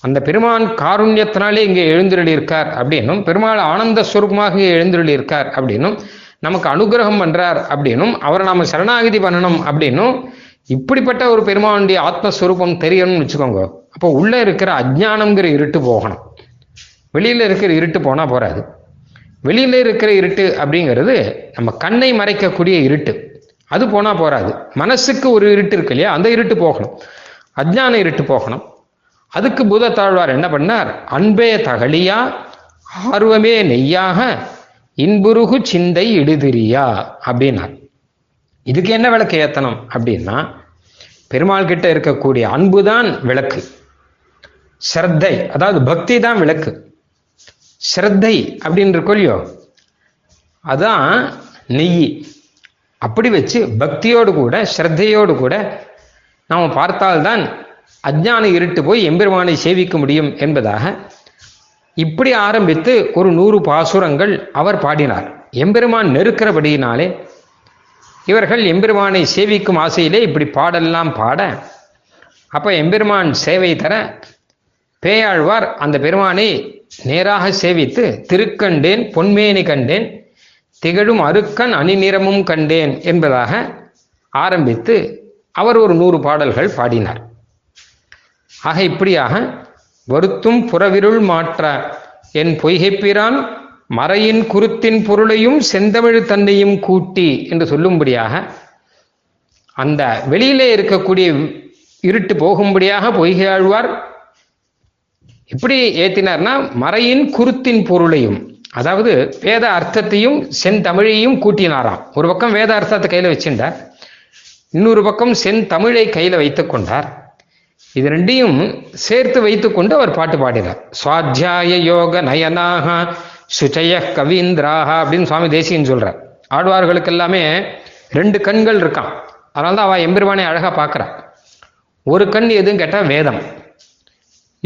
அந்த பெருமான் காருண்யத்தினாலே இங்கே எழுந்தருளி இருக்கார் அப்படின்னும் பெருமாள் ஆனந்த ஸ்வரூபமாக இங்கே இருக்கார் அப்படின்னும் நமக்கு அனுகிரகம் பண்றார் அப்படின்னும் அவரை நாம சரணாகதி பண்ணணும் அப்படின்னும் இப்படிப்பட்ட ஒரு பெருமானுடைய ஆத்மஸ்வரூபம் தெரியணும்னு வச்சுக்கோங்க. அப்போ உள்ள இருக்கிற அஜ்ஞானம்ங்கிற இருட்டு போகணும். வெளியில இருக்கிற இருட்டு போனா போறாது. வெளியில இருக்கிற இருட்டு அப்படிங்கிறது நம்ம கண்ணை மறைக்கக்கூடிய இருட்டு. அது போனா போறாது. மனசுக்கு ஒரு இருட்டு இருக்கு இல்லையா? அந்த இருட்டு போகணும். அஜ்ஞான இருட்டு போகணும். அதுக்கு பூதத்தாழ்வார் என்ன பண்ணார்? அன்பே தகழியா ஆர்வமே நெய்யாக இன்புருகு சிந்தை இடுதிரியா அப்படின்னார். இதுக்கு என்ன விளக்கு ஏத்தணும் அப்படின்னா பெருமாள் கிட்ட இருக்கக்கூடிய அன்பு தான் விளக்கு. ஸ்ரத்தை அதாவது பக்தி தான் விளக்கு. ஸ்ரத்தை அப்படின்னு இருக்கொல்லையோ அதான் நெய். அப்படி வச்சு பக்தியோடு கூட ஸ்ரத்தையோடு கூட நாம் பார்த்தால்தான் அஜ்ஞான இருட்டு போய் எம்பெருமானை சேவிக்க முடியும் என்பதாக இப்படி ஆரம்பித்து ஒரு நூறு பாசுரங்கள் அவர் பாடினார். எம்பெருமான் நெருக்கிறபடியினாலே இவர்கள் எம்பெருமானை சேவிக்கும் ஆசையிலே இப்படி பாடெல்லாம் பாட அப்ப எம்பெருமான் சேவை தர பேயாழ்வார் அந்த பெருமானை நேராக சேவித்து திருக்கண்டேன் பொன்மேனி கண்டேன் திகழும் அருக்கன் அணிநிறமும் கண்டேன் என்பதாக ஆரம்பித்து அவர் ஒரு நூறு பாடல்கள் பாடினார். ஆக இப்படியாக வருத்தும் புறவிருள் மாற்ற என் பொய்கைப்பிரான் மறையின் குருத்தின் பொருளையும் செந்தமிழ் தன்னையும் கூட்டி என்று சொல்லும்படியாக அந்த வெளியிலே இருக்கக்கூடிய இருட்டு போகும்படியாக பொய்கையாழ்வார் எப்படி ஏத்தினார்னா மறையின் குருத்தின் பொருளையும் அதாவது வேத அர்த்தத்தையும் செந்தமிழையும் கூட்டினாராம். ஒரு பக்கம் வேத அர்த்தத்தை கையில வச்சிருந்தார். இன்னொரு பக்கம் செந்தமிழை கையில வைத்துக் கொண்டார். இது ரெண்டையும் சேர்த்து வைத்துக்கொண்டு அவர் பாட்டு பாடினார். சுவாத்தியாய யோக நயனாக சுஜய கவீந்திராக அப்படின்னு சுவாமி தேசியன் சொல்றார். ஆழ்வார்களுக்கு எல்லாமே ரெண்டு கண்கள் இருக்கான் அதனால தான் அவள் எம்பெருமானை அழகா பார்க்கறா ஒரு கண் எதுன்னு கேட்டா வேதம்.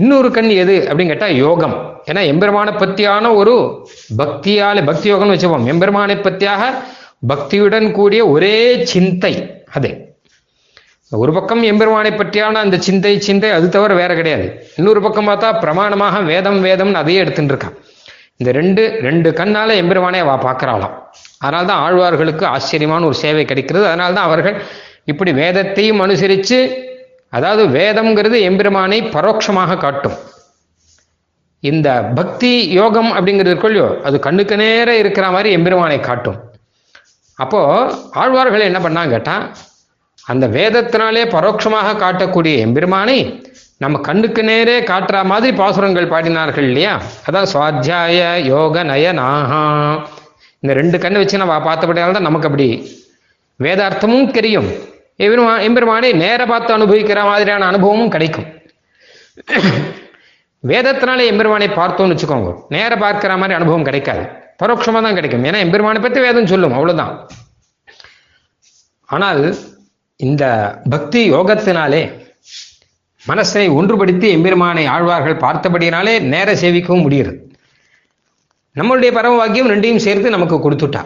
இன்னொரு கண் எது அப்படின்னு கேட்டா யோகம். ஏன்னா எம்பெருமானை பத்தியான ஒரு பக்தியால பக்தி யோகம்னு வச்சுப்போம். எம்பெருமானை பத்தியாக பக்தியுடன் கூடிய ஒரே சிந்தை அது. ஒரு பக்கம் எம்பெருமானை பற்றியான அந்த சிந்தை சிந்தை அது தவிர வேற கிடையாது. இன்னொரு பக்கம் பார்த்தா பிரமாணமாக வேதம் வேதம்னு அதையே எடுத்துட்டு இருக்கான். இந்த ரெண்டு ரெண்டு கண்ணால எம்பெருமானை அவ பார்க்கறாளாம். அதனால தான் ஆழ்வார்களுக்கு ஆச்சரியமான ஒரு சேவை கிடைக்கிறது. அதனால தான் அவர்கள் இப்படி வேதத்தையும் அனுசரித்து அதாவது வேதம்ங்கிறது எம்பெருமானை பரோட்சமாக காட்டும். இந்த பக்தி யோகம் அப்படிங்கிறது இருக்கொல்லையோ அது கண்ணுக்கு நேர இருக்கிற மாதிரி எம்பெருமானை காட்டும். அப்போ ஆழ்வார்கள் என்ன பண்ணாங்க கேட்டா அந்த வேதத்தினாலே பரோட்சமாக காட்டக்கூடிய எம்பெருமானை நம்ம கண்ணுக்கு நேரே காட்டுற மாதிரி பாசுரங்கள் பாடினார்கள் இல்லையா? அதான் சுவாத்தியாய யோக நயனாகா இந்த ரெண்டு கண்ணு வச்சு நம்ம பார்த்தபடியால் தான் நமக்கு அப்படி வேதார்த்தமும் தெரியும். எம்பெருமா எம்பெருமானை நேர பார்த்து அனுபவிக்கிற மாதிரியான அனுபவமும் கிடைக்கும். வேதத்தினாலே எம்பெருமானை பார்த்தோம்னு வச்சுக்கோங்க. நேர பார்க்கிற மாதிரி அனுபவம் கிடைக்காது. பரோட்சமாக தான் கிடைக்கும். ஏன்னா எம்பெருமானை பற்றி வேதம் சொல்லும். அவ்வளோதான் ஆனால் இந்த பக்தி யோகத்தினாலே மனசை ஒன்றுபடுத்தி எம்பெருமானை ஆழ்வார்கள் பார்த்தபடியினாலே நேர சேவிக்கவும் முடிகிறது. நம்மளுடைய பரம வாக்கியம் ரெண்டையும் சேர்த்து நமக்கு கொடுத்துட்டா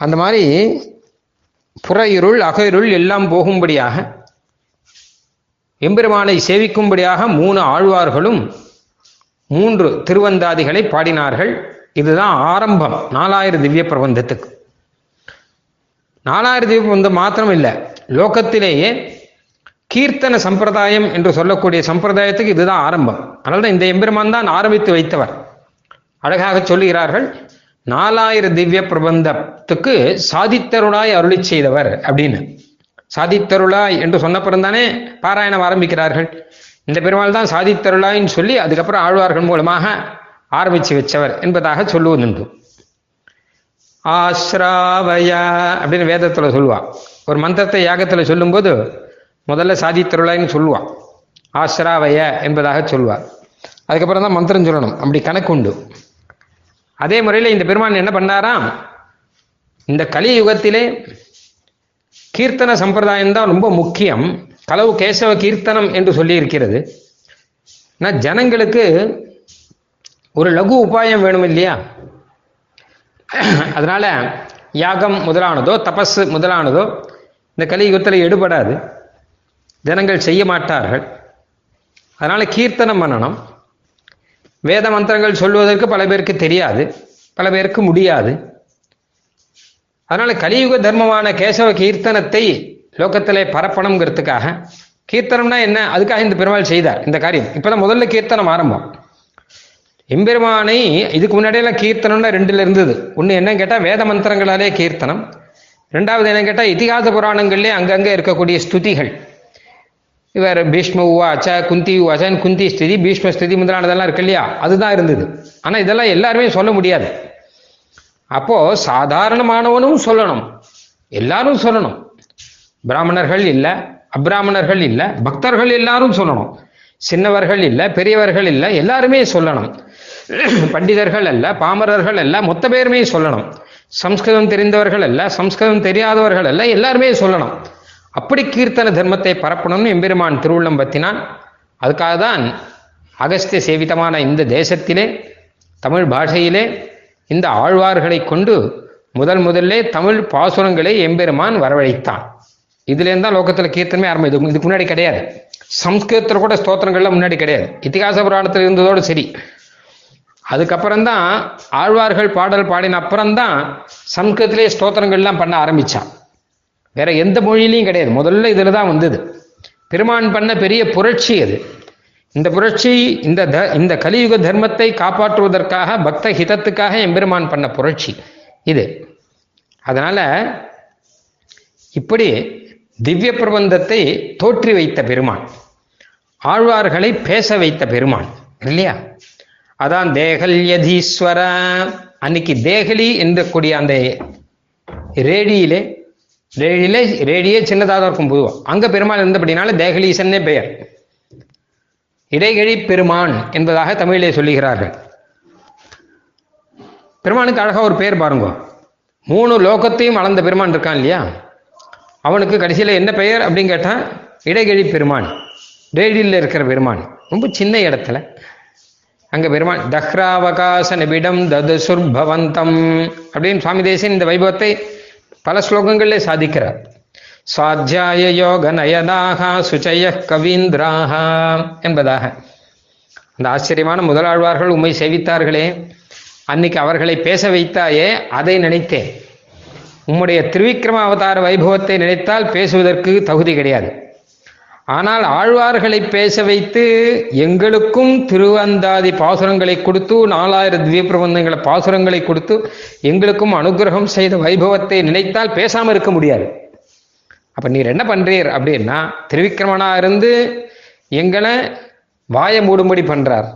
அந்த மாதிரி புற இருள் அக இருள் எல்லாம் போகும்படியாக எம்பெருமானை சேவிக்கும்படியாக மூணு ஆழ்வார்களும் மூன்று திருவந்தாதிகளை பாடினார்கள். இதுதான் ஆரம்பம் நாலாயிரம் திவ்ய பிரபந்தத்துக்கு. நாலாயிரம் திவ்ய பிரபந்தம் மாத்திரம் இல்லை லோகத்திலேயே கீர்த்தன சம்பிரதாயம் என்று சொல்லக்கூடிய சம்பிரதாயத்துக்கு இதுதான் ஆரம்பம். அதனால இந்த எம்பெருமான் தான் ஆரம்பித்து வைத்தவர். அழகாக சொல்லுகிறார்கள் நாலாயிரம் திவ்ய பிரபந்தத்துக்கு சாதித்தருளாய் அருளி செய்தவர் அப்படின்னு. சாதித்தருளாய் என்று சொன்ன பாராயணம் ஆரம்பிக்கிறார்கள். இந்த பெருமாள் தான் சாதித்தருளாயின்னு சொல்லி அதுக்கப்புறம் ஆழ்வார்கள் மூலமாக ஆரம்பிச்சு வச்சவர் என்பதாக சொல்லுவதுண்டு. ஆஸ்ராவயா அப்படின்னு வேதத்துல சொல்லுவா. ஒரு மந்திரத்தை யாகத்துல சொல்லும்போது முதல்ல சாதித்தருளாயின்னு சொல்லுவான் ஆஸ்ராவய என்பதாக சொல்லுவார் அதுக்கப்புறம் தான் மந்திரம் சொல்லணும். அப்படி கணக்கு உண்டு. அதே முறையில் இந்த பெருமான் என்ன பண்ணாராம்? இந்த கலியுகத்திலே கீர்த்தன சம்பிரதாயம் தான் ரொம்ப முக்கியம். களவு கேசவ கீர்த்தனம் என்று சொல்லி இருக்கிறது ஆனால் ஜனங்களுக்கு ஒரு லகு உபாயம் வேணும் இல்லையா அதனால யாகம் முதலானதோ தபஸ் முதலானதோ இந்த கலியுகத்தில் எடுபடாது ஜனங்கள் செய்ய மாட்டார்கள். அதனால கீர்த்தனம் பண்ணணும். வேத மந்திரங்கள் சொல்வதற்கு பல பேருக்கு தெரியாது பல பேருக்கு முடியாது. அதனால கலியுக தர்மமான கேசவ கீர்த்தனத்தை லோகத்திலே பரப்பணுங்கிறதுக்காக கீர்த்தனம்னா என்ன? அதுக்காக இந்த பெருமாள் செய்தார் இந்த காரியம். இப்பதான் முதல்ல கீர்த்தனம் ஆரம்பம். எம்பெருமானை இதுக்கு முன்னாடியெல்லாம் கீர்த்தனம்னா ரெண்டுல இருந்தது. ஒன்று என்னன்னு கேட்டால் வேத மந்திரங்களாலே கீர்த்தனம். ரெண்டாவது என்னன்னு கேட்டால் இதிகாச புராணங்கள்லேயே அங்கங்கே இருக்கக்கூடிய ஸ்துதிகள். இவர் பீஷ்ம உவாச்ச குந்தி உவாச்சன் குந்தி ஸ்திதி பீஷ்ம ஸ்திதி முதலானதெல்லாம் இருக்கு இல்லையா? அதுதான் இருந்தது. ஆனால் இதெல்லாம் எல்லாருமே சொல்ல முடியாது. அப்போ சாதாரணமானவனும் சொல்லணும். எல்லாரும் சொல்லணும். பிராமணர்கள் இல்லை அப்ராமணர்கள் இல்லை பக்தர்கள் எல்லாரும் சொல்லணும். சின்னவர்கள் இல்லை பெரியவர்கள் இல்லை எல்லாருமே சொல்லணும். பண்டிதர்கள் அல்ல பாமரர்கள் அல்ல மொத்த பேருமே சொல்லணும். சம்ஸ்கிருதம் தெரிந்தவர்கள் அல்ல சம்ஸ்கிருதம் தெரியாதவர்கள் அல்ல எல்லாருமே சொல்லணும். அப்படி கீர்த்தன தர்மத்தை பரப்பணும்னு எம்பெருமான் திருவுள்ளம் பத்தினான். அதுக்காக தான் அகஸ்திய சேவிதமான இந்த தேசத்திலே தமிழ் பாஷையிலே இந்த ஆழ்வார்களை கொண்டு முதல் முதல்ல தமிழ் பாசுரங்களை எம்பெருமான் வரவழைத்தான். இதுலேருந்து தான் லோகத்தில் கீர்த்தனமே ஆரம்பம். இது இதுக்கு முன்னாடி கிடையாது. சம்ஸ்கிருதத்தில் கூட ஸ்தோத்திரங்கள்லாம் முன்னாடி கிடையாது. இத்திகாச புராணத்தில் இருந்ததோடு சரி. அதுக்கப்புறம்தான் ஆழ்வார்கள் பாடல் பாடின அப்புறம்தான் சம்ஸ்கிருதத்திலே ஸ்தோத்திரங்கள்லாம் பண்ண ஆரம்பிச்சான். வேற எந்த மொழியிலையும் கிடையாது. முதல்ல இதில் தான் வந்தது. பெருமான் பண்ண பெரிய புரட்சி அது. இந்த புரட்சி இந்த த இந்த கலியுக தர்மத்தை காப்பாற்றுவதற்காக பக்த ஹிதத்துக்காக எம்பெருமான் பண்ண புரட்சி இது. அதனால இப்படி திவ்ய பிரபந்தத்தை தோற்றி வைத்த பெருமான் ஆழ்வார்களை பேச வைத்த பெருமான் இல்லையா? அதான் தேகல்யதீஸ்வர. அன்னைக்கு தேகலி என்றக்கூடிய அந்த ரேடியிலே ரேடியில ரேடியே சின்னதாக தான் இருக்கும் பொதுவாக அங்க பெருமாள் இருந்தபடினால தேகலீசன்னே பெயர். இடைகழி பெருமான் என்பதாக தமிழிலே சொல்லுகிறார்கள். பெருமானுக்கு அழகா ஒரு பேர் பாருங்க. மூணு லோகத்தையும் அளந்த பெருமான் இருக்கான் இல்லையா? அவனுக்கு கடைசியில் என்ன பெயர் அப்படின்னு கேட்டால் இடைகழி பெருமான். ரேடியில் இருக்கிற பெருமான். ரொம்ப சின்ன இடத்துல. அங்கே பெருமான் தஹ்ராவகாச நிபிடம் தது சுர்பவந்தம் அப்படின்னு சுவாமி தேசன் இந்த வைபவத்தை பல ஸ்லோகங்களிலே சாதிக்கிறார். சுவாத்தியாய யோக நயனாக சுச்சய கவீந்திராக என்பதாக. அந்த ஆச்சரியமான முதலாழ்வார்கள் உண்மை சேவித்தார்களே அன்னைக்கு அவர்களை பேச வைத்தாயே அதை நினைத்தேன். உம்முடைய திருவிக்ரம அவதார வைபவத்தை நினைத்தால் பேசுவதற்கு தகுதி கிடையாது. ஆனால் ஆழ்வார்களை பேச வைத்து எங்களுக்கும் திருவந்தாதி பாசுரங்களை கொடுத்து நாலாயிரம் திவ்ய பிரபந்தங்களை பாசுரங்களை கொடுத்து எங்களுக்கும் அனுகிரகம் செய்த வைபவத்தை நினைத்தால் பேசாமல் இருக்க முடியாது. அப்ப நீர் என்ன பண்றீர் அப்படின்னா திருவிக்கிரமனா இருந்து எங்களை வாயை மூடும்படி பண்றார்.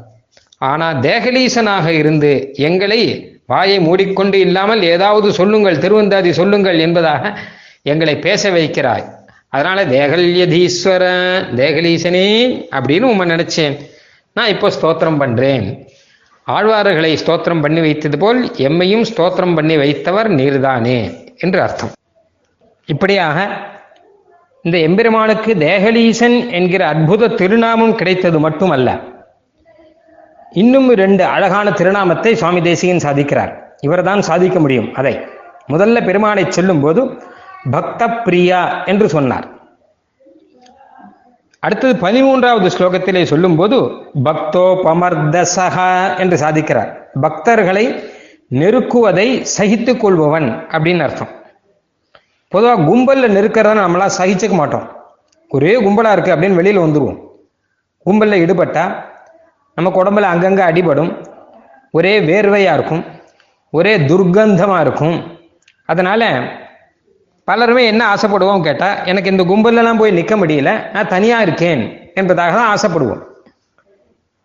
ஆனா தேகலீசனாக இருந்து எங்களை வாயை மூடிக்கொண்டு இல்லாமல் ஏதாவது சொல்லுங்கள் திருவந்தாதி சொல்லுங்கள் என்பதாக எங்களை பேச வைக்கிறாய். அதனால தேகல்யதீஸ்வர தேகலீசனே அப்படின்னு உண்மை நினைச்சேன். நான் இப்போ ஸ்தோத்திரம் பண்றேன். ஆழ்வார்களை ஸ்தோத்திரம் பண்ணி வைத்தது போல் எம்மையும் ஸ்தோத்திரம் பண்ணி வைத்தவர் நீர்தானே என்று அர்த்தம். இப்படியாக இந்த எம்பெருமானுக்கு தேகலீசன் என்கிற அற்புத திருநாமம் கிடைத்தது மட்டுமல்ல இன்னும் ரெண்டு அழகான திருநாமத்தை சுவாமி தேசிகன் சாதிக்கிறார். இவர்தான் சாதிக்க முடியும். அதை முதல்ல பெருமானை சொல்லும் போது பக்த பிரியா என்று சொன்னார். அடுத்தது பதிமூன்றாவது ஸ்லோகத்திலே சொல்லும்போது பக்தோ பமர்தசகா என்று சாதிக்கிறார். பக்தர்களை நெருக்குவதை சகித்துக் கொள்பவன் அப்படின்னு அர்த்தம். பொதுவாக கும்பலில் நெருக்கிறத நம்மளாம் சகிச்சுக்க மாட்டோம். ஒரே கும்பலாக இருக்குது அப்படின்னு வெளியில் வந்துடுவோம் கும்பலில் ஈடுபட்டா நமக்கு உடம்புல அங்கங்கே அடிபடும். ஒரே வேர்வையாக இருக்கும். ஒரே துர்க்கந்தமாக இருக்கும். அதனால் பலருமே என்ன ஆசைப்படுவோம் கேட்டால் எனக்கு இந்த கும்பலெல்லாம் போய் நிற்க முடியல நான் தனியாக இருக்கேன் என்பதாக தான் ஆசைப்படுவோம்.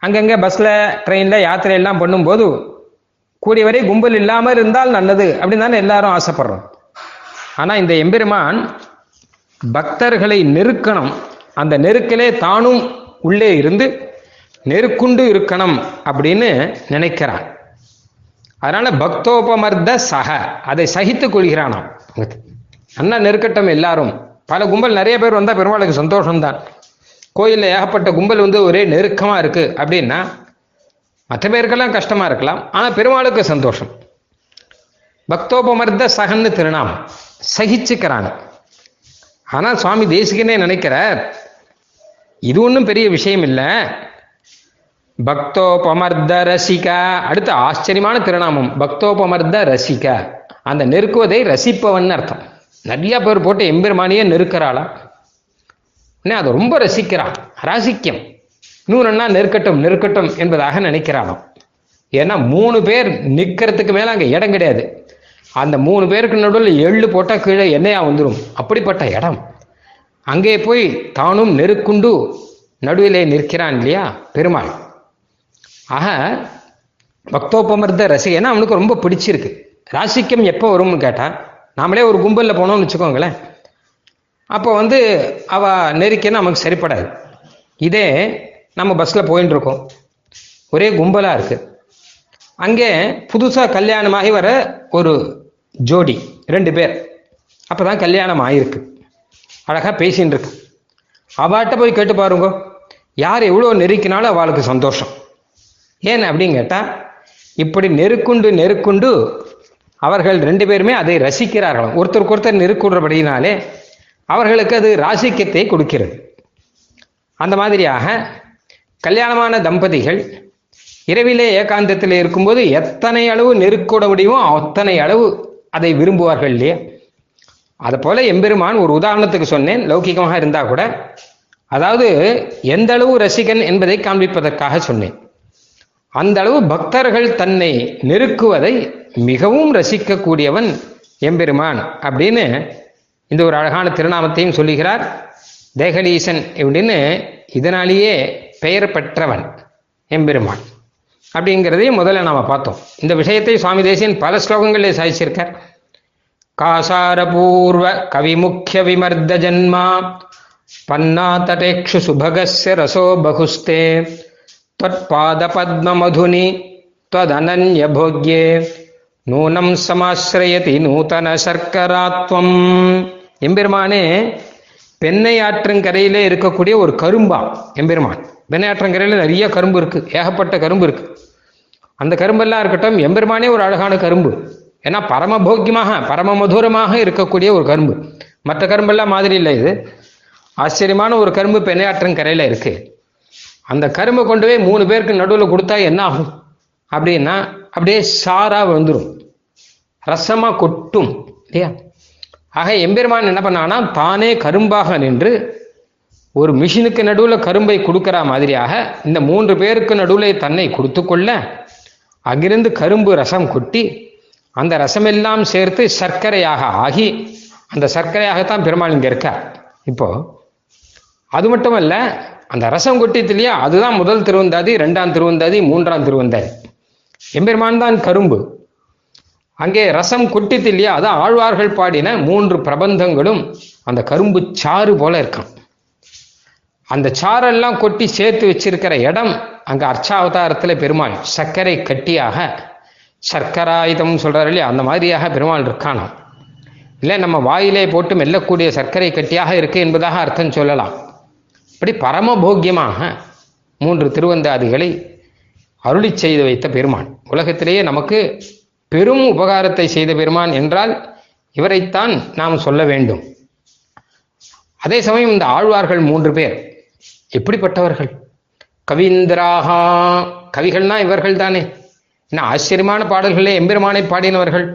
அங்கங்கே பஸ்ஸில் ட்ரெயினில் யாத்திரையெல்லாம் பண்ணும்போது கூடிய வரை கும்பல் இல்லாமல் இருந்தால் நல்லது அப்படின்னு தானே எல்லாரும் ஆசைப்படுறோம். ஆனால் இந்த எம்பெருமான் பக்தர்களை நெருக்கணும். அந்த நெருக்கிலே தானும் உள்ளே இருந்து நெருக்குண்டு இருக்கணும் அப்படின்னு நினைக்கிறான். அதனால பக்தோபமர்த சக அதை சகித்துக் கொள்கிறானாம். அண்ணா நெருக்கட்டம் எல்லாரும். பல கும்பல் நிறைய பேர் வந்தால் பெருமாளுக்கு சந்தோஷம்தான். கோயிலில் ஏகப்பட்ட கும்பல் வந்து ஒரே நெருக்கமாக இருக்கு. அப்படின்னா மற்ற பேருக்கெல்லாம் கஷ்டமா இருக்கலாம். ஆனால் பெருமாளுக்கு சந்தோஷம். பக்தோபமர்த சகன்னு திருநாமம். சகிச்சுக்கிறாங்க. ஆனால் சுவாமி தேசிகனே நினைக்கிறார் இது ஒன்றும் பெரிய விஷயம் இல்லை. பக்தோபமர்த ரசிகா. அடுத்த ஆச்சரியமான திருநாமம். பக்தோபமர்த ரசிகா. அந்த நெருக்குவதை ரசிப்பவன் அர்த்தம். நிறைய பேர் போட்டு எம்பெருமானியே நெருக்கிறாளா? உடனே அதை ரொம்ப ரசிக்கிறான் ராசிக்கியம் இன்னொன்னா நெருக்கட்டும் நெருக்கட்டும் என்பதாக நினைக்கிறாளாம். ஏன்னா மூணு பேர் நிற்கிறதுக்கு மேலே அங்கே இடம் கிடையாது. அந்த மூணு பேருக்கு நடுவில் எள்ளு போட்டால் கீழே எண்ணெயா வந்துடும் அப்படிப்பட்ட இடம். அங்கே போய் தானும் நெருக்குண்டு நடுவிலே நிற்கிறான் இல்லையா பெருமாள். ஆக பக்தோபமர்த ரசிக ஏன்னா அவனுக்கு ரொம்ப பிடிச்சிருக்கு. ராசிக்கம் எப்போ வரும்னு கேட்டால் நாமளே ஒரு கும்பலில் போனோம்னு வச்சுக்கோங்களேன். அப்போ வந்து அவ நெருக்கினா நமக்கு சரிப்படாது. இதே நம்ம பஸ்ஸில் போயின்னு இருக்கோம் ஒரே கும்பலாக இருக்கு. அங்கே புதுசாக கல்யாணமாகி வர ஒரு ஜோடி ரெண்டு பேர். அப்போ தான் கல்யாணம் ஆகிருக்கு அழகாக பேசின்னு இருக்கு அவாட்ட போய் கேட்டு பாருங்க. யார் எவ்வளோ நெருக்கினாலும் அவளுக்கு சந்தோஷம். ஏன் அப்படின்னு கேட்டால் இப்படி நெருக்குண்டு நெருக்குண்டு அவர்கள் ரெண்டு பேருமே அதை ரசிக்கிறார்களாம் ஒருத்தருக்கு ஒருத்தர் நெருக்கூடுறபடியினாலே அவர்களுக்கு அது ராசிக்கத்தை கொடுக்கிறது. அந்த மாதிரியாக கல்யாணமான தம்பதிகள் இரவிலே ஏகாந்தத்தில் இருக்கும்போது எத்தனை அளவு நெருக்கூட முடியுமோ அத்தனை அளவு அதை விரும்புவார்கள் இல்லையா? அதை போல எம்பெருமான் ஒரு உதாரணத்துக்கு சொன்னேன். லௌகிகமாக இருந்தா கூட அதாவது எந்த அளவு ரசிகன் என்பதை காண்பிப்பதற்காக சொன்னேன். அந்த அளவு பக்தர்கள் தன்னை நெருக்குவதை மிகவும் ரசிக்கக்கூடியவன் எம்பெருமான் அப்படின்னு இந்த ஒரு அழகான திருநாமத்தையும் சொல்லுகிறார். தேகலீசன் அப்படின்னு இதனாலேயே பெயர் பெற்றவன் எம்பெருமான் அப்படிங்கிறதையும் முதல்ல நாம் பார்த்தோம். இந்த விஷயத்தை சுவாமி தேசியன் பல ஸ்லோகங்களில் சாதிச்சிருக்கார். காசாரபூர்வ கவிமுக்கிய விமர்த ஜன்மா பன்னாதடேக்ஷு சுபகஸ்ய ரசோ பகுஸ்தே त्वत्पाद पद्ममधुनि त्वदनन्यभोग्ये நூனம் சமாசிரயதி நூதன சர்க்கராத்வம் எம்பெருமானே பெண்ணை ஆற்றங்கரையிலே இருக்கக்கூடிய ஒரு கரும்பா எம்பெருமான் பெண்ணை ஆற்றங்கரையில் நிறைய கரும்பு இருக்கு ஏகப்பட்ட கரும்பு இருக்கு அந்த கரும்பெல்லாம் இருக்கட்டும் எம்பெருமானே ஒரு அழகான கரும்பு ஏன்னா பரமபோக்கியமாக பரம மதுரமாக இருக்கக்கூடிய ஒரு கரும்பு மற்ற கரும்பெல்லாம் மாதிரி இல்லை இது ஆச்சரியமான ஒரு கரும்பு பெண்ணையாற்றங்கரையில் இருக்கு அந்த கரும்பை கொண்டு போய் மூணு பேருக்கு நடுவில் கொடுத்தா என்ன ஆகும்? அப்படின்னா அப்படியே சாரா வந்துடும் ரசமா கொட்டும் இல்லையா? ஆக எம்பெருமான் என்ன பண்ணானா தானே கரும்பாக நின்று ஒரு மிஷினுக்கு நடுவில் கரும்பை கொடுக்கிற மாதிரியாக இந்த மூன்று பேருக்கு நடுவில் தன்னை கொடுத்து கொள்ள அங்கிருந்து கரும்பு ரசம் கொட்டி அந்த ரசமெல்லாம் சேர்த்து சர்க்கரையாக ஆகி அந்த சர்க்கரையாகத்தான் பெருமாள் இங்கே இருக்கார். இப்போ அது மட்டும் அல்ல அந்த ரசம் கொட்டித்து இல்லையா? அதுதான் முதல் திருவந்தாதி ரெண்டாம் திருவந்தாதி மூன்றாம் திருவந்தாதி. எம்பெருமான் தான் கரும்பு. அங்கே ரசம் கொட்டித்து இல்லையா? அதான் ஆழ்வார்கள் பாடின மூன்று பிரபந்தங்களும் அந்த கரும்பு சாறு போல இருக்கான். அந்த சாரெல்லாம் கொட்டி சேர்த்து வச்சிருக்கிற இடம் அங்கே அர்ச்சாவதாரத்தில் பெருமாள் சர்க்கரை கட்டியாக சர்க்கராயுதம் சொல்கிறார் இல்லையா? அந்த மாதிரியாக பெருமாள் இருக்கானாம். இல்லை நம்ம வாயிலே போட்டு மெல்லக்கூடிய சர்க்கரை கட்டியாக இருக்கு என்பதாக அர்த்தம் சொல்லலாம். அப்படி பரமபோக்கியமாக மூன்று திருவந்தாதிகளை அருளி செய்து வைத்த பெருமான். உலகத்திலேயே நமக்கு பெரும் உபகாரத்தை செய்த பெருமான் என்றால் இவரைத்தான் நாம் சொல்ல வேண்டும். அதே சமயம் இந்த ஆழ்வார்கள் மூன்று பேர் எப்படிப்பட்டவர்கள்? கவீந்திராகா கவிகள்னா இவர்கள் தானே என்ன ஆச்சரியமான பாடல்களே எம்பெருமானை பாடினவர்கள்.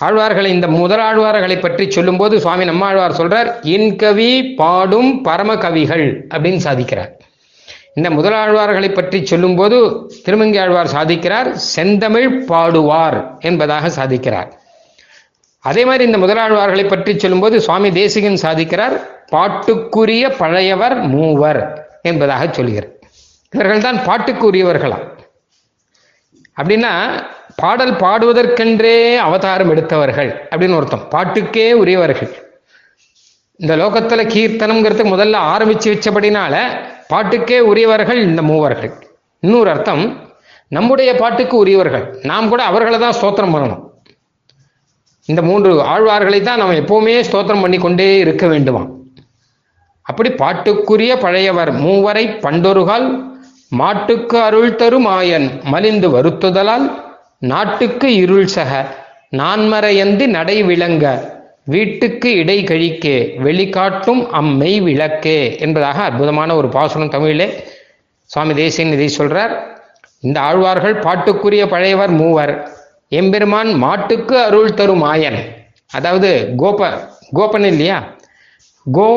ஆழ்வார்களை இந்த முதலாழ்வார்களை பற்றி சொல்லும்போது சுவாமி நம்மாழ்வார் சொல்றார் இன்கவி பாடும் பரம கவிகள் அப்படின்னு சாதிக்கிறார். இந்த முதலாழ்வார்களை பற்றி சொல்லும்போது திருமங்கி ஆழ்வார் சாதிக்கிறார் செந்தமிழ் பாடுவார் என்பதாக சாதிக்கிறார். அதே மாதிரி இந்த முதலாழ்வார்களை பற்றி சொல்லும்போது சுவாமி தேசிகன் சாதிக்கிறார் பாட்டுக்குரிய பழையவர் மூவர் என்பதாக சொல்கிறார். இவர்கள் தான் பாட்டுக்குரியவர்களாம் அப்படின்னா பாடல் பாடுவதற்கென்றே அவதாரம் எடுத்தவர்கள் அப்படின்னு ஒருத்தம் பாட்டுக்கே உரியவர்கள். இந்த லோகத்துல கீர்த்தனம்ங்கிறது முதல்ல ஆரம்பிச்சு வச்சபடினால பாட்டுக்கே உரியவர்கள் இந்த மூவர்கள். இன்னொரு அர்த்தம் நம்முடைய பாட்டுக்கு உரியவர்கள். நாம் கூட அவர்களை தான் ஸ்தோத்திரம் பண்ணணும். இந்த மூன்று ஆழ்வார்களை தான் நம்ம எப்பவுமே ஸ்தோத்திரம் பண்ணி கொண்டே இருக்க வேண்டுமா அப்படி பாட்டுக்குரிய பழையவர் மூவரை பண்டொருகால் மாட்டுக்கு அருள் தரும் ஆயன் மலிந்து வருத்துதலால் நாட்டுக்கு இருள் சக நான்மறையந்தி நடை விளங்க வீட்டுக்கு இடை கழிக்கே வெளிக்காட்டும் அம்மெய் விளக்கே என்பதாக அற்புதமான ஒரு பாசுரம் தமிழிலே சுவாமி தேசியன் இதை சொல்றார். இந்த ஆழ்வார்கள் பாட்டுக்குரிய பழையவர் மூவர் எம்பெருமான் மாட்டுக்கு அருள் தரும் ஆயன். அதாவது கோப கோபன் இல்லையா? கோ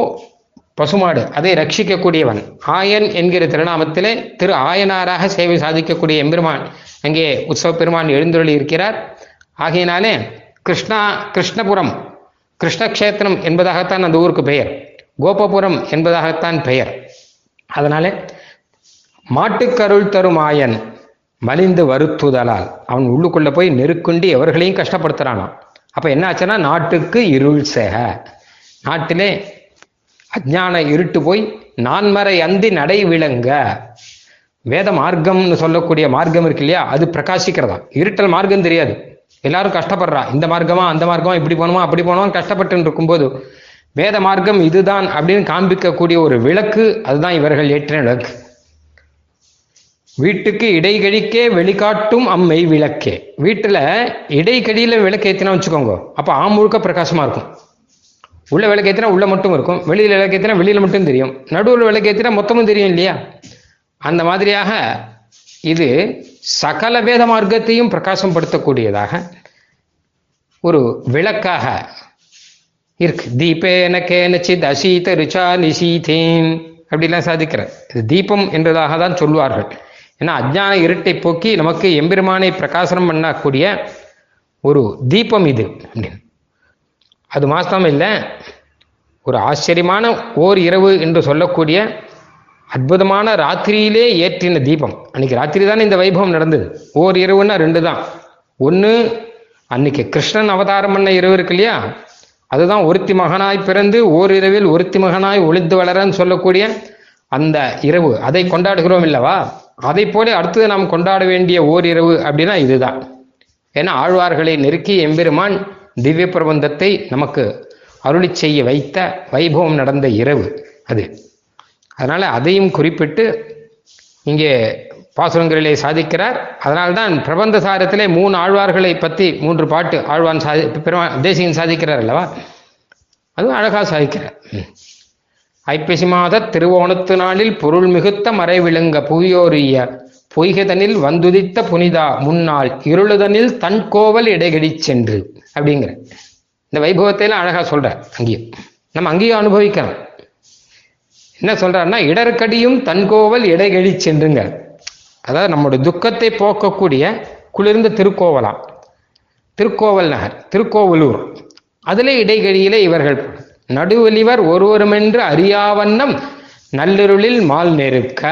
பசுமாடு அதை ரட்சிக்கக்கூடியவன். ஆயன் என்கிற திருநாமத்திலே திரு ஆயனாராக சேவை சாதிக்கக்கூடிய எம்பெருமான் அங்கே உற்சவ பெருமான் எழுந்தொழி இருக்கிறார். ஆகையினாலே கிருஷ்ணா கிருஷ்ணபுரம் கிருஷ்ணக்ஷேத்திரம் என்பதாகத்தான் அந்த ஊருக்கு பெயர். கோபபுரம் என்பதாகத்தான் பெயர். அதனாலே மாட்டுக்கருள் தரும் ஆயன் மலிந்து வருத்துதலால் அவன் உள்ளுக்குள்ள போய் நெருக்குண்டி எவர்களையும் கஷ்டப்படுத்துறானாம். அப்ப என்ன ஆச்சுன்னா நாட்டுக்கு இருள் சேக. நாட்டிலே அஜ்ஞான இருட்டு போய் நான்மறை அந்தி நடை விளங்க வேத மார்க்கம்னு சொல்லக்கூடிய மார்க்கம் இருக்கு இல்லையா? அது பிரகாசிக்கிறதா? இருட்டல் மார்க்கம் தெரியாது. எல்லாரும் கஷ்டப்படுறா. இந்த மார்க்கமா அந்த மார்க்கமா இப்படி போகணுமா அப்படி போனோமா கஷ்டப்பட்டு இருக்கும்போது வேத மார்க்கம் இதுதான் அப்படின்னு காண்பிக்கக்கூடிய ஒரு விளக்கு அதுதான் இவர்கள் ஏற்றின விளக்கு. வீட்டுக்கு இடைகழிக்கே வெளிக்காட்டும் அம்மை விளக்கே. வீட்டுல இடைக்கடியில விளக்கு ஏத்தினா வச்சுக்கோங்க. அப்ப ஆம் முழுக்க பிரகாசமா இருக்கும். உள்ள விளக்கு ஏத்தினா உள்ள மட்டும் இருக்கும். வெளியில விளக்கு ஏத்தினா வெளியில மட்டும் தெரியும். நடுவில் விளக்கு ஏத்தினா மொத்தமும் தெரியும் இல்லையா? அந்த மாதிரியாக இது சகல வேத மார்க்கத்தையும் பிரகாசம் படுத்தக்கூடியதாக ஒரு விளக்காக இருக்கு. தீபேன கேனச்சித் அசீத ரிச்சா நிசீதேன். அப்படிலாம் சாதிக்கிறார். இது தீபம் என்றதாக தான் சொல்வார்கள் ஏன்னா அஜ்ஞான இருட்டை போக்கி நமக்கு எம்பெருமானை பிரகாசனம் பண்ணக்கூடிய ஒரு தீபம் இது அப்படின்னு. அது மாத்திரம் இல்லை ஒரு ஆச்சரியமான ஓர் இரவு என்று சொல்லக்கூடிய அற்புதமான ராத்திரியிலே ஏற்றின தீபம். அன்னைக்கு ராத்திரி தானே இந்த வைபவம் நடந்தது. ஓர் இரவுன்னா ரெண்டு தான். ஒன்று அன்னைக்கு கிருஷ்ணன் அவதாரம் பண்ண இரவு இருக்கு இல்லையா? அதுதான் ஒருத்தி மகனாய் பிறந்து ஓரிரவில் ஒருத்தி மகனாய் ஒளிந்து வளரன்னு சொல்லக்கூடிய அந்த இரவு. அதை கொண்டாடுகிறோம் இல்லவா? அதை போல அடுத்தது நாம் கொண்டாட வேண்டிய ஓரிரவு அப்படின்னா இதுதான். ஏன்னா ஆழ்வார்களை நெருக்கி எம்பெருமான் திவ்ய பிரபந்தத்தை நமக்கு அருளி செய்ய வைத்த வைபவம் நடந்த இரவு அது. அதனால அதையும் குறிப்பிட்டு இங்கே பாசுரங்களிலே சாதிக்கிறார். அதனால்தான் பிரபந்த சாரத்திலே மூணு ஆழ்வார்களை பற்றி மூன்று பாட்டு ஆழ்வான் சாதி பெருமா தேசியம் சாதிக்கிறார் அல்லவா? அதுவும் அழகாக சாதிக்கிறார். ம். ஐப்பசி மாத திருவோணத்து நாளில் பொருள் மிகுத்த மறை விழுங்க புவியோரிய பொய்கதனில் வந்துதித்த புனிதா முன்னாள் இருளுதனில் தன் கோவல் இடைகடிச் சென்று அப்படிங்கிற. இந்த வைபவத்தையெல்லாம் அழகாக சொல்கிறார் அங்கேயும். நம்ம அங்கேயும் அனுபவிக்கிறோம் என்ன சொல்றாருன்னா இடர்கடியும் தன்கோவல் இடைகழி சென்றுங்க. அதாவது நம்முடைய துக்கத்தை போக்கக்கூடிய குளிர்ந்த திருக்கோவலாம் திருக்கோவல் நகர் திருக்கோவலூர். அதிலே இடைகழியிலே இவர்கள் நடுவலிவர் ஒருவருமென்று அறியாவண்ணம் நல்லிருளில் மால் நெருக்க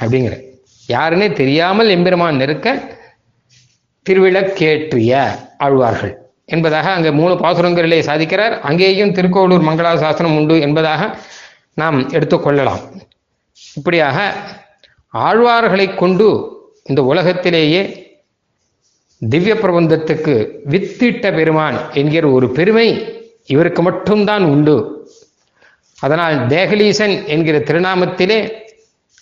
அப்படிங்கிற. யாருன்னே தெரியாமல் எம்பெருமான் நெருக்க திருவிழக்கேற்றிய ஆழ்வார்கள். என்பதாக அங்கே மூணு பாசுரங்களிலே சாதிக்கிறார். அங்கேயும் திருக்கோவலூர் மங்களா சாசனம் உண்டு என்பதாக நாம் எடுத்துக்கொள்ளலாம் இப்படியாக ஆழ்வார்களை கொண்டு இந்த உலகத்திலேயே திவ்ய பிரபந்தத்துக்கு வித்திட்ட பெருமான் என்கிற ஒரு பெருமை இவருக்கு மட்டும்தான் உண்டு. அதனால் தேகலீசன் என்கிற திருநாமத்திலே